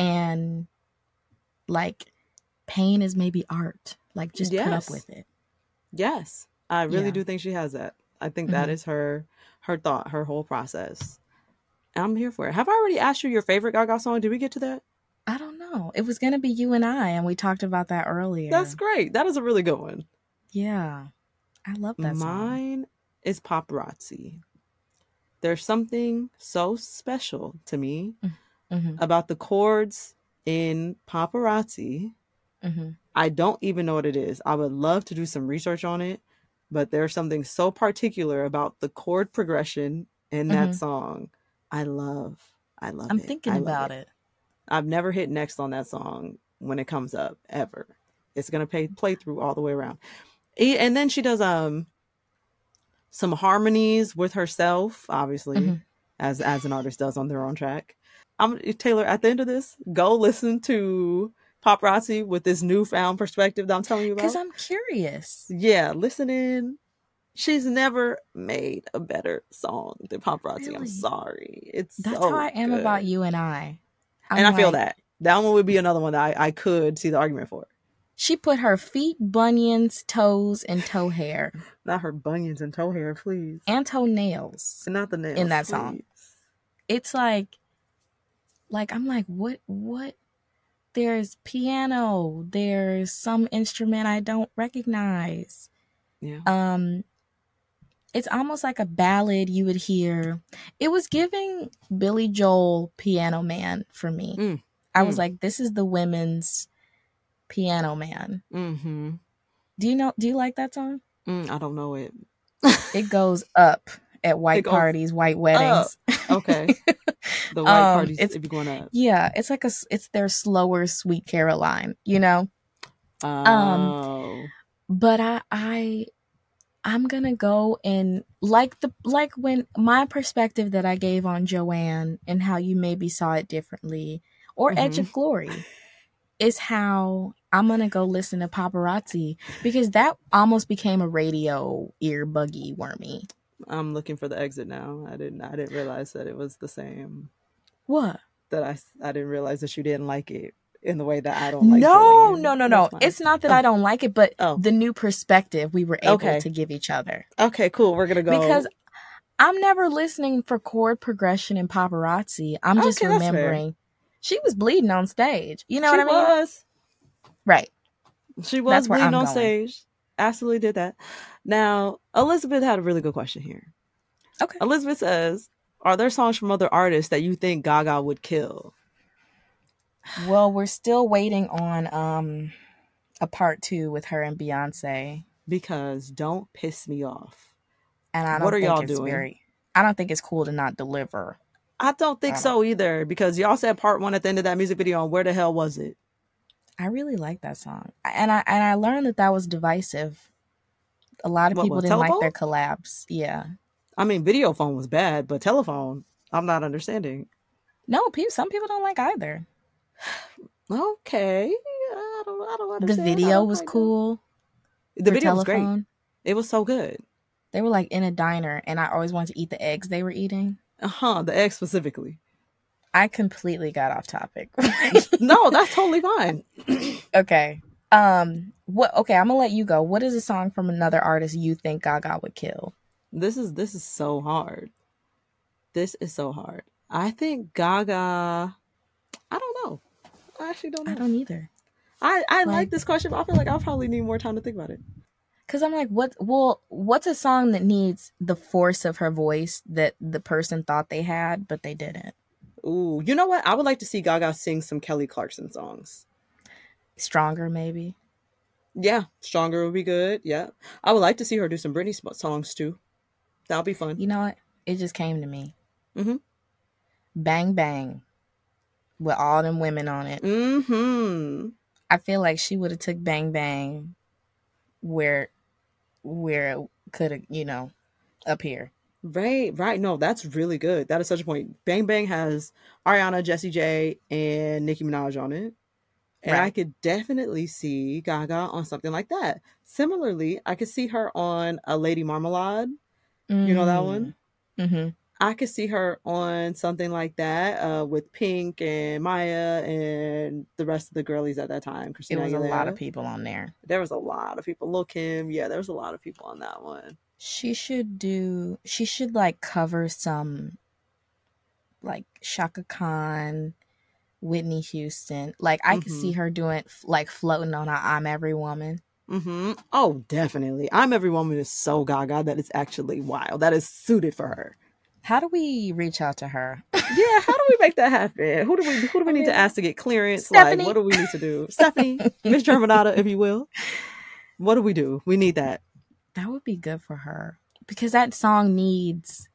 and like pain is maybe art. Like just put Yes. up with it. Yes, I really Yeah. do think she has that. I think that Mhm. is her her thought, her whole process. I'm here for it. Have I already asked you your favorite Gaga song? Did we get to that? I don't know. It was gonna be you and I, and we talked about that earlier. That's great. That is a really good one. Yeah, I love that song. Mine is paparazzi. There's something so special to me hmm about the chords in paparazzi. hmm I don't even know what it is. I would love to do some research on it, but there's something so particular about the chord progression in that Mhm. song. I love. I love I'm it. thinking love about it. I've never hit next on that song when it comes up ever. It's gonna play play through all the way around. And then she does um some harmonies with herself, obviously, Mhm. as as an artist does on their own track. I'm Taylor. At the end of this, go listen to paparazzi with this newfound perspective that I'm telling you about. Because I'm curious. yeah, listen in. She's never made a better song than paparazzi. I'm sorry. It's That's so how I am good. about you and I. I'm and I feel that that one would be another one that I, I could see the argument for. She put her feet, bunions, toes, and toe hair Not her bunions and toe hair, please. and toenails. And not the nails in that song. It's like, like I'm like, what, what? There's piano. There's some instrument I don't recognize. Yeah. Um, it's almost like a ballad you would hear. It was giving Billy Joel Piano Man for me. Mm. I was Mm. like, this is the women's Piano Man. Mm-hmm. Do you know? Do you like that song? Mm, I don't know it. It goes up at white goes parties, white weddings. Okay. The white Um, parties it's- if you're going up. yeah, it's like a it's their slower Sweet Caroline, you know. Oh. But I I I'm gonna go and like the like when my perspective that I gave on Joanne and how you maybe saw it differently or Edge Mm-hmm. of Glory is how I'm gonna go listen to paparazzi because that almost became a radio ear buggy wormy. I'm looking for the exit now. I didn't. I didn't realize that it was the same. What? That I. I didn't realize that you didn't like it in the way that I don't like. no, Joanne. no, no, no. That's. It's not that Oh. I don't like it, but Oh. the new perspective we were able Okay. to give each other. okay. Cool. We're gonna go Because I'm never listening for chord progression in paparazzi. I'm just Okay, that's remembering she was bleeding on stage. You know she what I mean? was. Right. She was bleeding on going. stage. Absolutely did that. Now Elizabeth had a really good question here. Okay. Elizabeth says, "Are there songs from other artists that you think Gaga would kill?" Well, we're still waiting on um a part two with her and Beyonce. Because don't piss me off. And I don't What are think y'all it's doing? very I don't think it's cool to not deliver. I don't think I don't- so either. Because y'all said part one at the end of that music video, and where the hell was it? I really like that song. And I and I learned that that was divisive. A lot of What people was didn't like their collabs. Yeah. I mean, video phone was bad, but telephone, I'm not understanding. No, people some people don't like either. Okay, I don't, I don't The understand. I video was like cool. The video was great. It was so good. They were like in a diner, and I always wanted to eat the eggs they were eating. Uh huh. The eggs specifically. I completely got off topic. No, that's totally fine. okay. Um. What? Okay. I'm gonna let you go. What is a song from another artist you think Gaga would kill? This is this is so hard. This is so hard. I think Gaga. I don't know. I actually don't know. I don't either. I, I like, Like- this question, but I feel like I'll probably need more time to think about it. Cause I'm like, what? Well, what's a song that needs the force of her voice that the person thought they had, but they didn't? Ooh, you know what? I would like to see Gaga sing some Kelly Clarkson songs. Stronger, maybe. Yeah, Stronger would be good. Yeah. I would like to see her do some Britney songs too. That'll be fun. You know what? It just came to me. mm-hmm Bang bang, with all them women on it. Mm-hmm. I feel like she would have took Bang Bang where where it could have, you know, up here. Right, right. No, that's really good. That is such a point. Bang Bang has Ariana, Jessie J, and Nicki Minaj on it. And I could definitely see Gaga on something like that. Similarly, I could see her on a Lady Marmalade. You know that one? Mm-hmm. I could see her on something like that uh, with Pink and Mya and the rest of the girlies at that time. It Christina was a lot of people on there. There was a lot of people. Lil Kim, yeah, there was a lot of people on that one. She should do. She should like cover some, like Chaka Khan, Whitney Houston. Like I could Mhm. see her doing like floating on a "I'm Every Woman." Mm-hmm. Oh, definitely. I'm Every Woman is so gaga that it's actually wild. That is suited for her. How do we reach out to her? Yeah, how do we make that happen? Who do we who do we need to ask to get clearance? Stephanie. Like, what do we need to do? Stephanie, Miss Germanotta, if you will. What do we do? We need that. That would be good for her because that song needs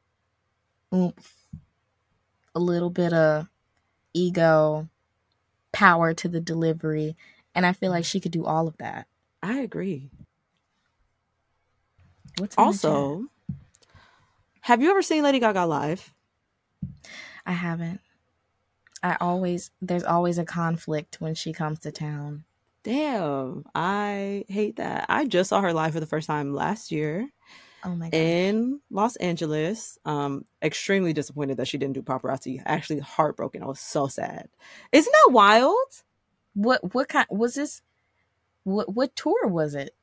oomph, a little bit of ego, power to the delivery, and I feel like she could do all of that. I agree. What's Also, have you ever seen Lady Gaga live? I haven't. I always there's always a conflict when she comes to town. Damn, I hate that. I just saw her live for the first time last year Oh my god. in Los Angeles. Um, extremely disappointed that she didn't do paparazzi. Actually, heartbroken. I was so sad. Isn't that wild? What what kind was this? What what tour was it?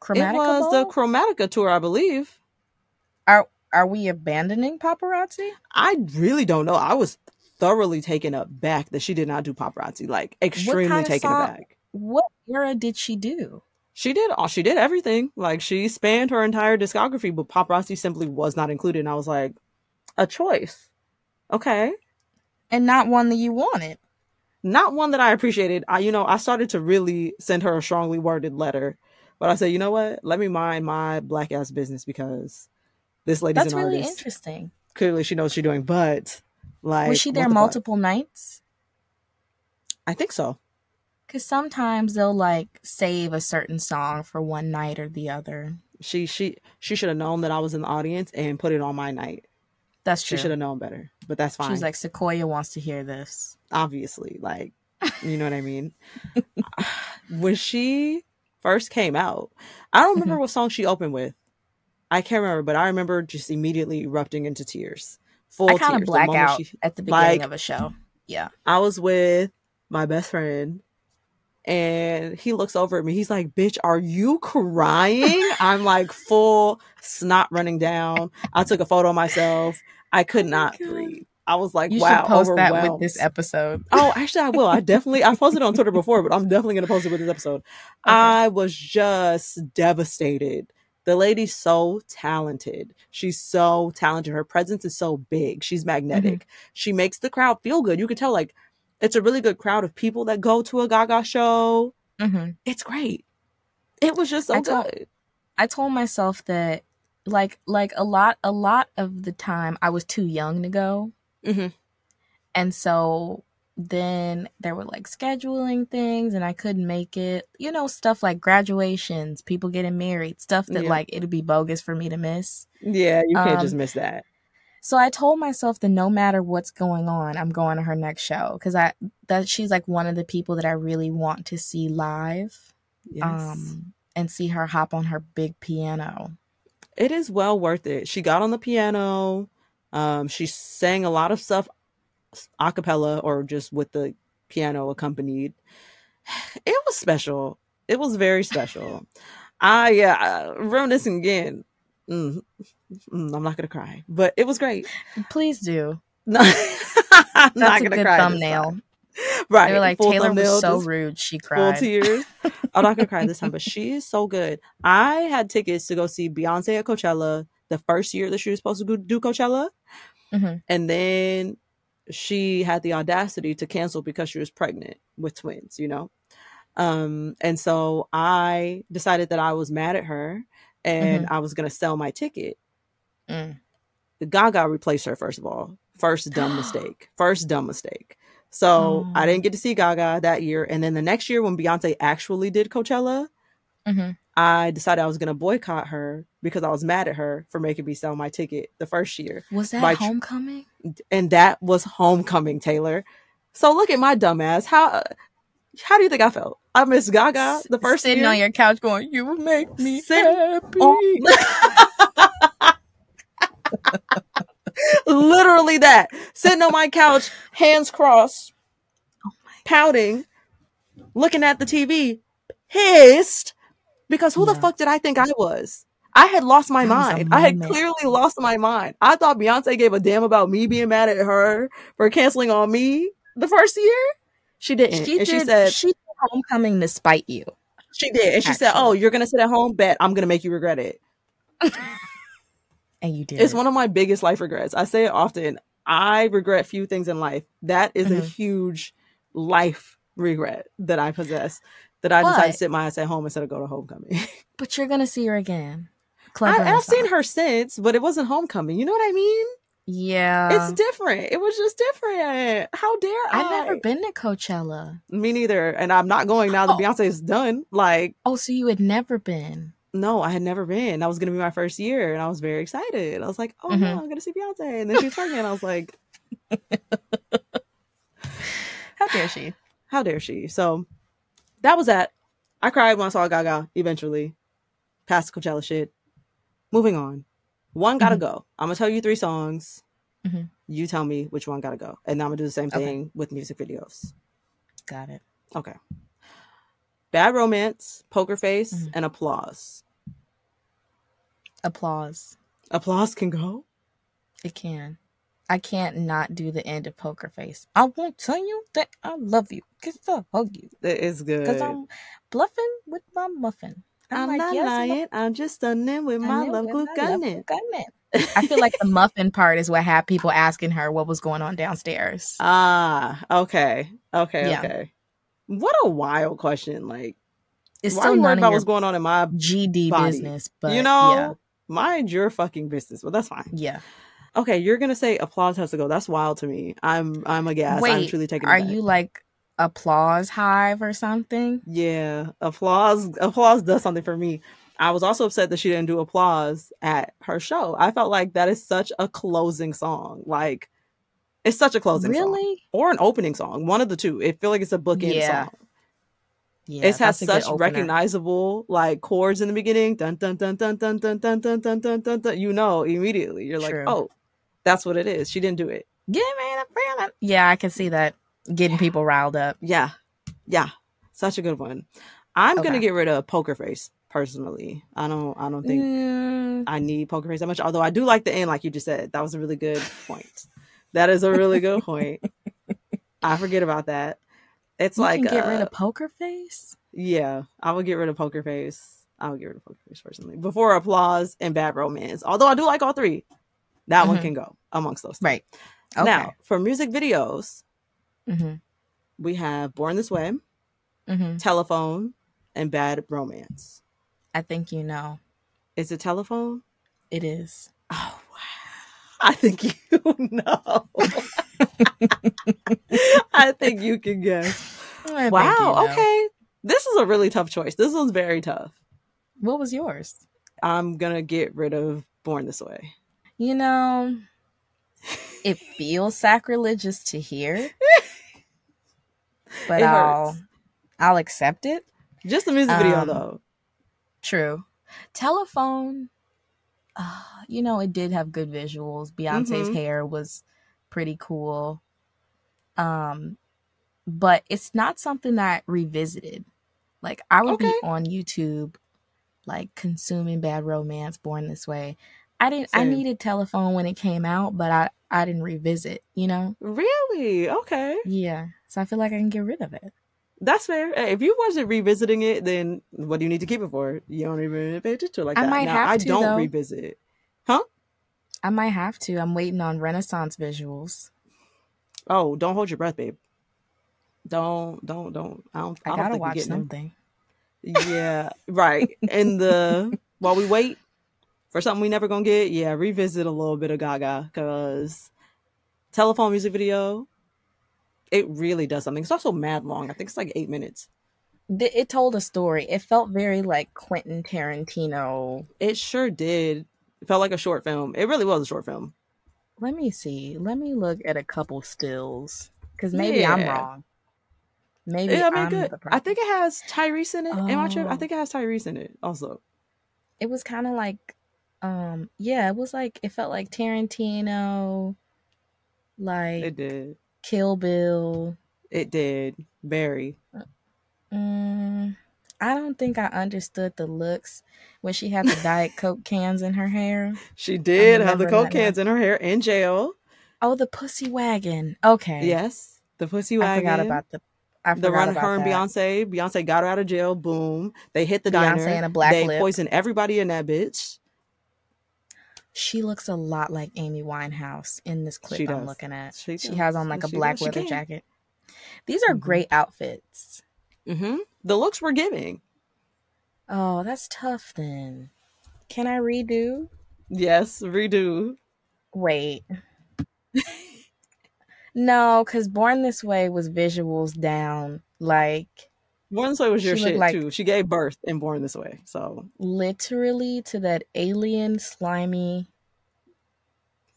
Chromatica it was the Chromatica tour, I believe. are are we abandoning paparazzi? I really don't know. I was thoroughly taken aback that she did not do paparazzi. Like extremely taken song- aback. What era did she do? She did all she did everything. Like she spanned her entire discography, but paparazzi simply was not included. And I was like, a choice. Okay. And not one that you wanted. Not one that I appreciated. I you know, I started to really send her a strongly worded letter. But I said, you know what? Let me mind my black ass business because this lady's That's an really artist. interesting. Clearly she knows what she's doing, but like Was she there the fuck? multiple nights? I think so. Because sometimes they'll like save a certain song for one night or the other. She she she should have known that I was in the audience and put it on my night. That's true. She should have known better. But that's fine. She's like, Sequoia wants to hear this. obviously like you know what i mean when she first came out i don't Mm-hmm. remember what song she opened with i can't remember but i remember just immediately erupting into tears full I kind tears of black out she- at the beginning like- of a show. Yeah. i was with my best friend and he looks over at me he's like bitch are you crying i'm like full snot running down i took a photo of myself i oh could Oh not God. breathe i was like You wow post that with this episode. Oh, actually, I will. I definitely I posted it on Twitter before, but I'm definitely gonna post it with this episode. I was just devastated. The lady's so talented. She's so talented. Her presence is so big. She's mm-hmm. magnetic. She makes the crowd feel good. You could tell like it's a really good crowd of people that go to a Gaga show. hmm It's great. It was just so I told- good. I told myself that like like a lot a lot of the time I was too young to go. Mhm. And so then there were like scheduling things and I couldn't make it. You know, stuff like graduations, people getting married, stuff that Yeah. like it'd be bogus for me to miss. Yeah, you can't Um, just miss that. So I told myself that no matter what's going on, I'm going to her next show cuz I that she's like one of the people that I really want to see live. Yes. Um and see her hop on her big piano. it is well worth it. She got on the piano. Um, she sang a lot of stuff a cappella or just with the piano accompanied. It was special. It was very special. I yeah, uh, reminiscing again. Mm, mm, I'm not gonna cry, but it was great. Please do. No, I'm That's not gonna cry. thumbnail. Right. They were like full Taylor was so rude. She full cried. tears. I'm not gonna cry this time, but she is so good. I had tickets to go see Beyonce at Coachella the first year that she was supposed to do Coachella, Mhm. and then she had the audacity to cancel because she was pregnant with twins. You know, um, and so I decided that I was mad at her and I was gonna sell my ticket. Mm. Gaga replaced her first of all. First dumb mistake. First dumb mistake. So I Oh. didn't get to see Gaga that year. And then the next year when Beyonce actually did Coachella, Mhm. I decided I was gonna boycott her because I was mad at her for making me sell my ticket the first year. Was that By tr- homecoming? And that was homecoming, Taylor. So look at my dumbass. How how do you think I felt? I miss Gaga the first sitting year. on your couch going, "You make me Sit- happy." Literally that. Sitting on my couch, hands crossed, pouting, looking at the TV, pissed because who the fuck did I think I was? I had lost my That was a mind. I had clearly lost my mind. I thought Beyonce gave a damn about me being mad at her for canceling on me the first year. She didn't. She and she did. said she did homecoming to spite you, she did. And she said, "Oh, you're gonna sit at home. Bet I'm gonna make you regret it." and you did. It's one of my biggest life regrets. I say it often. I regret few things in life. That is a Mhm. huge life regret that I possess. That I decided to sit my ass at home instead of go to homecoming. but you're gonna see her again. I. I've seen her since, but it wasn't homecoming. You know what I mean? Yeah, it's different. It was just different. How dare I? I've never been to Coachella. Me neither. And I'm not going now that Oh. is done. Like, Oh, so you had never been? no, I had never been. That was going to be my first year. And I was very excited. I was like, oh, no, Mhm. I'm going to see Beyonce. And then she was pregnant. I was like, How dare she? How dare she? So that was that. I cried when I saw Gaga eventually. Past Coachella shit. Moving on. One gotta Mhm. go. I'm gonna tell you three songs. Mhm. You tell me which one gotta go. And I'm gonna do the same Okay. thing with music videos. Got it. Okay. Bad Romance, Poker Face, Mhm. and Applause. Applause. Applause can go? It can. I can't not do the end of Poker Face. I won't tell you that I love you. Cause the hug you. It is good. Cause I'm bluffing with my muffin. I'm, like, not yes, lying. I'm just stunning with I my know, love with glue my love gunning. gunning. I feel like the muffin part is what had people asking her what was going on downstairs. Ah, okay. Okay, Yeah. okay. What a wild question. Like, It's why still are worried about what's going on in my GD body? business, but you know, yeah, mind your fucking business. But that's fine. yeah. Okay, you're gonna say applause has to go. That's wild to me. I'm I'm aghast. I'm Wait, truly taken Are aback. you like applause hive or something? Yeah, applause. Applause does something for me. I was also upset that she didn't do applause at her show. I felt like that is such a closing song. Like, it's such a closing song. Really? or an opening song. One of the two. It feel like it's a bookend Yeah. song. Yeah, it has that's a good such recognizable like chords in the beginning. Dun dun dun dun dun dun dun dun dun dun dun dun. You know immediately. You're like, oh, that's what it is. She didn't do it. Give me the feeling. Yeah, I can see that getting people riled up. Yeah, yeah, such a good one. I'm gonna get rid of Poker Face personally. I don't. I don't think Mm, I need Poker Face that much. Although I do like the end, like you just said. That was a really good point. That is a really good point. I forget about that. It's you like can get rid uh, of poker face. Yeah, I would get rid of Poker Face. I would get rid of Poker Face personally before Applause and Bad Romance. Although I do like all three, that one Mhm. can go amongst those. three. Right. Okay. Now for music videos, hmm we have Born This Way, hmm Telephone, and Bad Romance. I think you know Is it Telephone? it is. Oh wow! I think you know. I think you can guess. I Wow. you know. Okay. This is a really tough choice. This one's very tough. What was yours? I'm gonna get rid of Born This Way. You know, it feels sacrilegious to hear, but It I'll hurts. I'll accept it. Just the music video Um, though. True. Telephone. Uh, you know, it did have good visuals. Beyonce's Mhm. hair was pretty cool. Um, but it's not something that revisited. Like I would Okay. be on YouTube, like consuming Bad Romance, Born This Way. I didn't. I needed Telephone when it came out, but I I didn't revisit. You know. Really? Okay. Yeah. So I feel like I can get rid of it. That's fair. Hey, if you wasn't revisiting it, then what do you need to keep it for? You don't even pay attention to it like I that. might now, have I to, don't though. revisit. Huh? I might have to. I'm waiting on Renaissance visuals. Oh, don't hold your breath, babe. Don't, don't, don't. I don't. I, I don't gotta think we're watch getting them. something. Yeah, right. And the while we wait for something we never gonna get, yeah, revisit a little bit of Gaga because telephone music video, it really does something. It's also mad long. I think it's like eight minutes. It told a story. It felt very like Quentin Tarantino. It sure did. It felt like a short film. It really was a short film. Let me see. Let me look at a couple stills because maybe I'm wrong. Maybe Yeah, I mean, I'm good. the I think it has Tyrese in it. Am I tripping? I Oh. think it has Tyrese in it also. it was kind of like, um, yeah, it was like it felt like Tarantino, like It did. Kill Bill. It did. Very. Mm, I don't think I understood the looks when she had the Diet Coke cans in her hair. She did have the coke cans in her hair in jail. Oh, the pussy wagon. Okay. Yes. The pussy wagon I forgot about the. I the run her and. Beyonce. Beyonce got her out of jail. Boom. They hit the Beyonce diner. and a black they lip. poisoned everybody in that bitch. She looks a lot like Amy Winehouse in this clip I'm looking at. She She, has on like a black does. Leather jacket. These are Mhm. great outfits. Mm-hmm. The looks we're giving. Oh, that's tough then. Can I redo? Yes, redo. Wait. no, because Born This Way was visuals down. Like Born This Way was your She shit like- too. She gave birth and Born This Way. So literally to that alien slimy.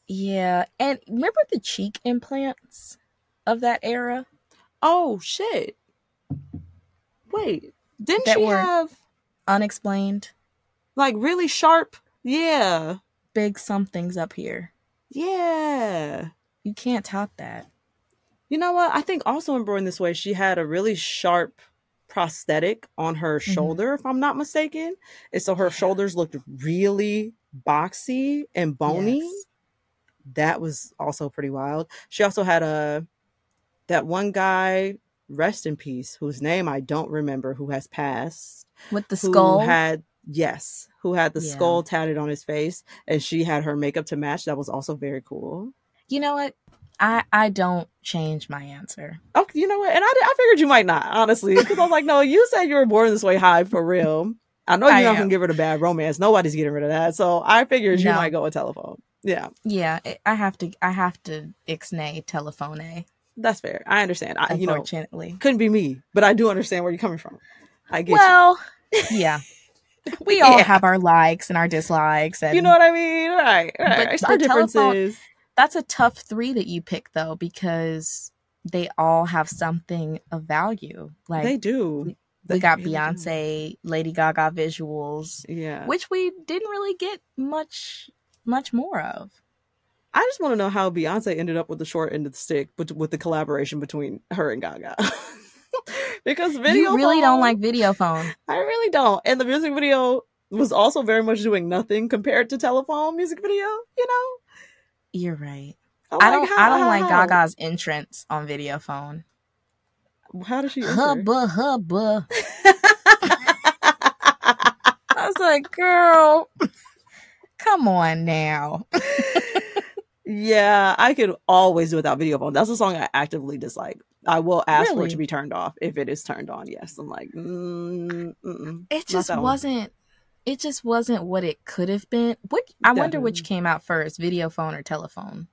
Yeah. And remember the cheek implants of that era? Oh shit. Wait, didn't That she have Unexplained. like really sharp? Yeah. Big somethings up here. Yeah. You can't top that. You know what? I think also in Born This Way, she had a really sharp prosthetic on her Mhm. shoulder, if I'm not mistaken. And so her shoulders looked really boxy and bony. Yes. That was also pretty wild. She also had a that one guy, rest in peace, whose name I don't remember, who has passed. With the who skull. had yes, who had the Yeah. skull tatted on his face, and she had her makeup to match. That was also very cool. you know what? I I don't change my answer. Oh, you know what? And I, I figured you might not, honestly, because I was like, no, you said you were born this way high for real. I know you're not gonna give rid of bad romance. Nobody's getting rid of that. So I figured you No. might go with telephone. Yeah, Yeah, I- have to I have to ixnay telephone. A. that's fair. I understand. I, you know, Unfortunately. couldn't be me, but I do understand where you're coming from. I get Well, yeah. We all Yeah. have our likes and our dislikes and you. You know what I mean? Right, right. But our the telephone- differences. That's a tough 3 that you pick though because they all have something of value. Like they do. we They got really do. Beyonce, Lady Gaga visuals, Yeah. which we didn't really get much much more of. I just want to know how Beyonce ended up with the short end of the stick, but with the collaboration between her and Gaga. because video you really don't like video phone. I really don't. And the music video was also very much doing nothing compared to telephone music video. You know, You're right. I'm I don't. how- I don't like? Gaga's entrance on video phone. How does she? enter? Hubba hubba. I was like, girl, come on now. yeah, I could always do without video phone. That's a song I actively dislike. I will ask for it Really? to be turned off if it is turned on. Yes, I'm like, mm, mm-mm. It Not just that one. It just wasn't what it could have been. What I wonder which came out first, video phone or telephone.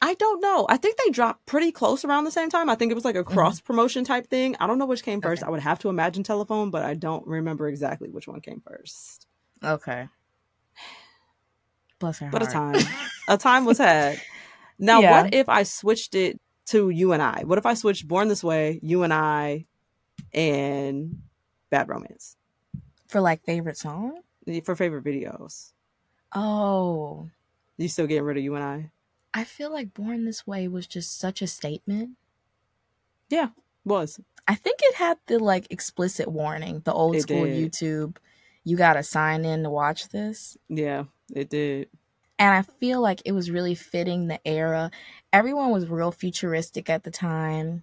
I don't know. I think they dropped pretty close around the same time. I think it was like a cross promotion type thing. I don't know which came first. Mm-hmm. Okay. I would have to imagine telephone, but I don't remember exactly which one came first. Okay. Bless her But a time. a time was had. Now, Yeah. what if I switched it to you and I? What if I switched Born This Way, you and I, and Bad Romance For like favorite song. for favorite videos? Oh, You still getting rid of you and I? I feel like Born This Way was just such a statement. Yeah, was I think it had the like explicit warning, the old It school did. YouTube. You got to sign in to watch this. yeah, it did. And I feel like it was really fitting the era. Everyone was real futuristic at the time.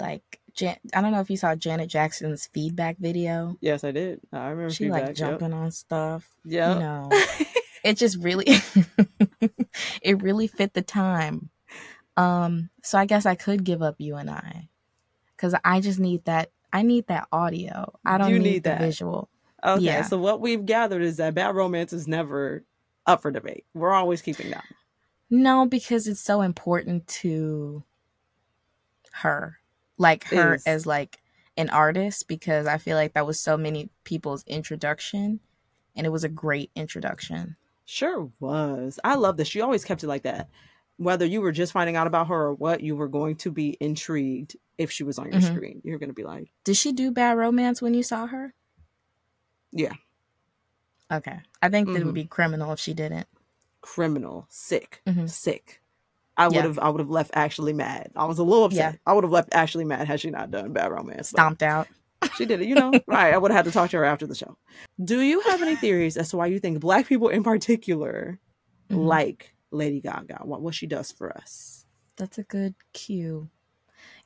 Like, Jan- I don't know if you saw Janet Jackson's feedback video. Yes, I did. I remember She feedback. like jumping on stuff. Yeah, You know, it just really, it really fit the time. Um, so I guess I could give up you and I, because I just need that. I need that audio. I don't You need, need the that. visual. Okay, Yeah. so what we've gathered is that bad romance is never up for debate. We're always keeping that. No, because it's so important to her, like her is. as like an artist. Because I feel like that was so many people's introduction, and it was a great introduction. Sure was. I love this. She always kept it like that. Whether you were just finding out about her or what, you were going to be intrigued if she was on your Mhm. screen. You're going to be like, Did she do Bad Romance when you saw her? Yeah. Okay, I think that it would be criminal if she didn't. criminal, sick, Mhm. sick. I would Yeah. have I would have left actually mad. I was a little upset. Yeah. I would have left actually mad had she not done bad romance. Stomped out. She did it, you know. right. I would have had to talk to her after the show. Do you have any theories as to why you think black people in particular Mhm. like Lady Gaga? What what she does for us? That's a good cue.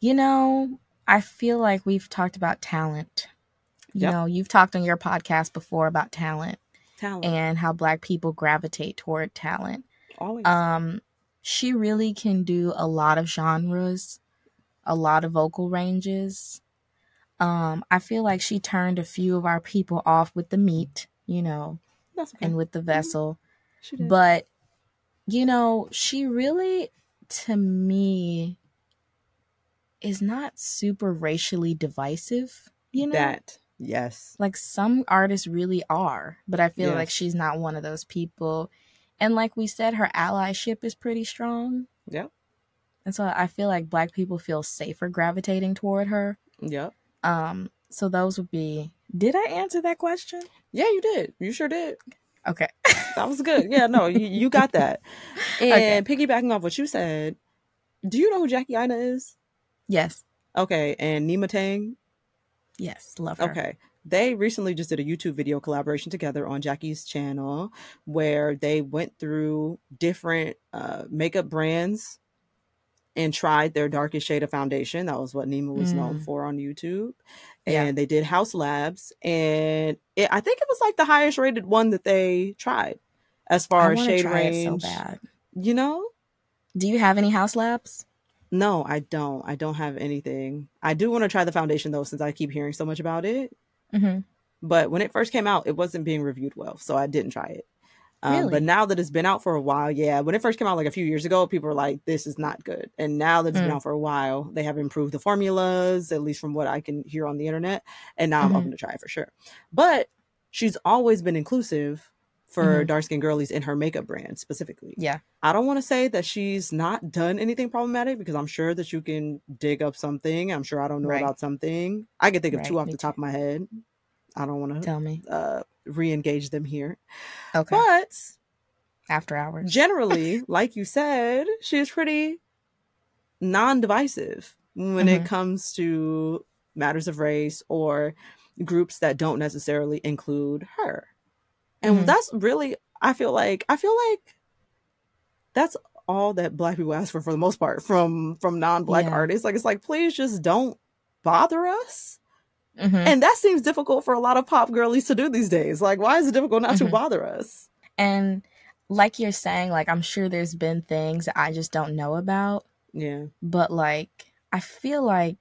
You know, I feel like we've talked about talent. You Yep. know, you've talked on your podcast before about talent Talent. and how black people gravitate toward talent. Always. Um she really can do a lot of genres, a lot of vocal ranges. Um I feel like she turned a few of our people off with the meat, you know, okay. and with the vessel. She did. But you know, she really to me is not super racially divisive, you know? that yes. like some artists really are, but I feel like she's not one of those people. And like we said her allyship is pretty strong. Yeah. And so I feel like black people feel safer gravitating toward her. Yeah. Um, so those would be did I answer that question? Yeah, you did. You sure did. Okay. That was good. Yeah, no, you, you got that. And piggybacking off what you said, do you know who Jackie Aina is? yes. Okay, and Nyma Tang. Yes. Love her. Okay. They recently just did a YouTube video collaboration together on Jackie's channel where they went through different uh, makeup brands and tried their darkest shade of foundation. That was what Nyma was known Mm. for on YouTube. And Yeah. they did Haus Labs. And it, I think it was like the highest rated one that they tried as far I as shade try it so range. bad. You know? Do you have any Haus Labs? No, I don't. I don't have anything. I do want to try the foundation though, since I keep hearing so much about it. Mm-hmm. but when it first came out, it wasn't being reviewed well, so I didn't try it. Um, Really? But now that it's been out for a while, yeah, when it first came out like a few years ago, people were like, "This is not good." And now that it's been Mm. out for a while, they have improved the formulas, at least from what I can hear on the internet. And now I'm Mhm. open to try it for sure. But she's always been inclusive for Mhm. dark skinned girlies in her makeup brand specifically. Yeah. I don't want to say that she's not done anything problematic because I'm sure that you can dig up something. I'm sure I don't know Right. about something. I can think of two off me the top of my head. I don't want to Tell me. uh, re-engage them here. Okay. But After hours. generally, like you said, she is pretty non-divisive when it Mhm. comes to matters of race or groups that don't necessarily include her. And Mhm. that's really I feel like I feel like that's all that black people ask for for the most part from from non-black Yeah. artists. Like it's like please just don't bother us. Mhm. And that seems difficult for a lot of pop girlies to do these days. Like, why is it difficult not to Mhm. bother us? And like you're saying, like I'm sure there's been things that I just don't know about, Yeah. but like I feel like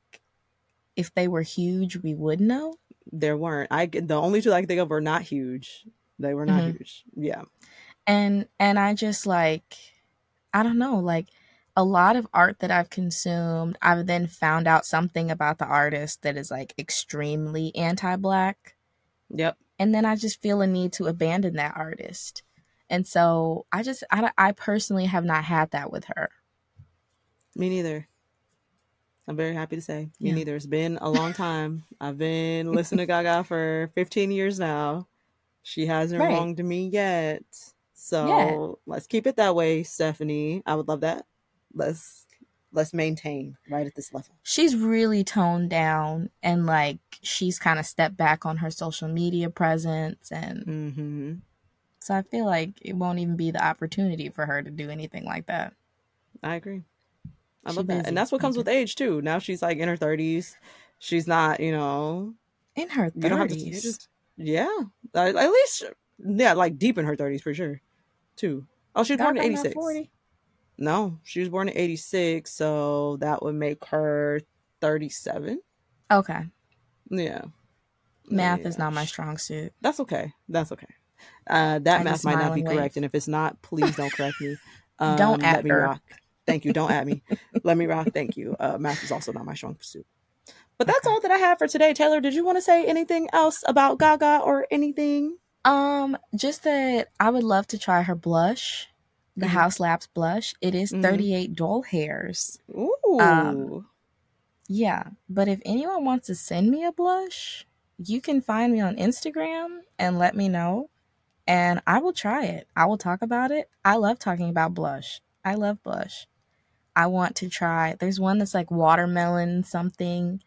if they were huge, we would know. There weren't. I the only two I can think of were not huge. They were not Mhm. huge. Yeah. And and I just like I don't know, like a lot of art that I've consumed, I've then found out something about the artist that is like extremely anti-black. Yep. and then I just feel a need to abandon that artist. And so I just I, I personally have not had that with her. Me neither. I'm very happy to say. Me Yeah. neither. It's been a long time. I've been listening to Gaga for 15 years now. She hasn't Right. wronged me yet. So Yeah. let's keep it that way, Stephanie. I would love that. Let's let's maintain right at this level. She's really toned down and like she's kind of stepped back on her social media presence and Mm-hmm. so I feel like it won't even be the opportunity for her to do anything like that. I agree. I She love that. busy. And that's what comes with age too. Now she's like in her 30s. She's not, you know, In her you don't have to just yeah. Uh, at least yeah, like deep in her 30s for sure. Too. Oh, she was born in 86. 40. No, she was born in 86, so that would make her 37. Okay. Yeah. Math is Yeah. not my strong suit. That's okay. That's okay. Uh, that I math might not be and correct, wave. and if it's not, please don't correct me. Um, Don't let at me her. rock. Thank you. Don't at me. let me rock. Thank you. Uh, math is also not my strong pursuit. But that's all that I have for today. Taylor, did you want to say anything else about Gaga or anything? Um, just that I would love to try her blush, the Mhm. Haus Labs blush. It is Mhm. 38 doll hairs. Ooh. Um, Yeah, but if anyone wants to send me a blush, you can find me on Instagram and let me know, and I will try it. I will talk about it. I love talking about blush. I love blush. I want to try. There's one that's like watermelon something.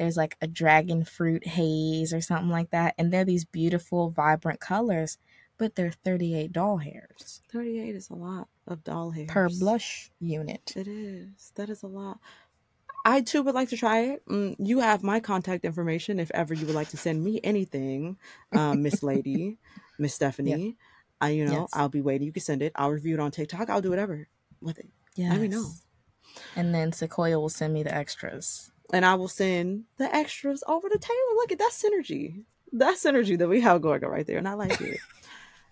There's like a dragon fruit haze or something like that, and they're these beautiful, vibrant colors, but they're 38 doll hairs 38 is a lot of doll hairs. per blush unit. It is. That is a lot. I too would like to try it. Mm, you have my contact information if ever you would like to send me anything, um, Miss Lady, Miss Stephanie. I, you know, Yes. I'll be waiting. You can send it. I'll review it on TikTok. I'll do whatever with it, Yes. Let me know. And then Sequoia will send me the extras. And I will send the extras over to Taylor. Look at that synergy. That synergy that we have going on right there, and I like it.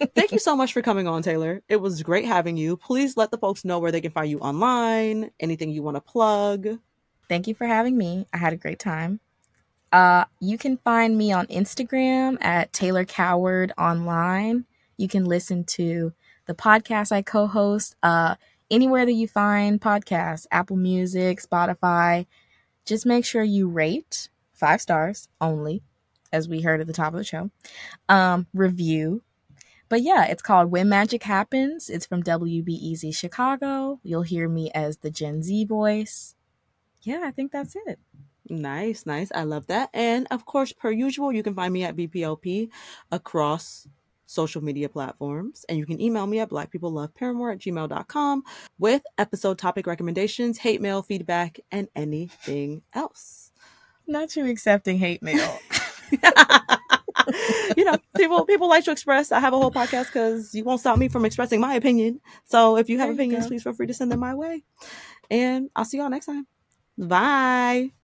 Thank you so much for coming on, Taylor. It was great having you. Please let the folks know where they can find you online. Anything you want to plug. Thank you for having me. I had a great time. Uh, you can find me on Instagram at Taylor Coward Online. You can listen to the podcast I co-host, uh, anywhere that you find podcasts, Apple Music, Spotify. Just make sure you rate five stars only, as we heard at the top of the show. Um, review. But yeah, it's called When Magic Happens. It's from WBEZ Chicago. You'll hear me as the Gen Z voice. Yeah, I think that's it. Nice, nice. I love that. And of course, per usual, you can find me at BPLP across social media platforms. And you can email me at blackpeopleloveparamore at gmail.com with episode topic recommendations, hate mail, feedback, and anything else. Not you accepting hate mail. you know, people people like to express. I have a whole podcast because you won't stop me from expressing my opinion. So if you have There opinions, please feel free to send them my way. And I'll see y'all next time. Bye.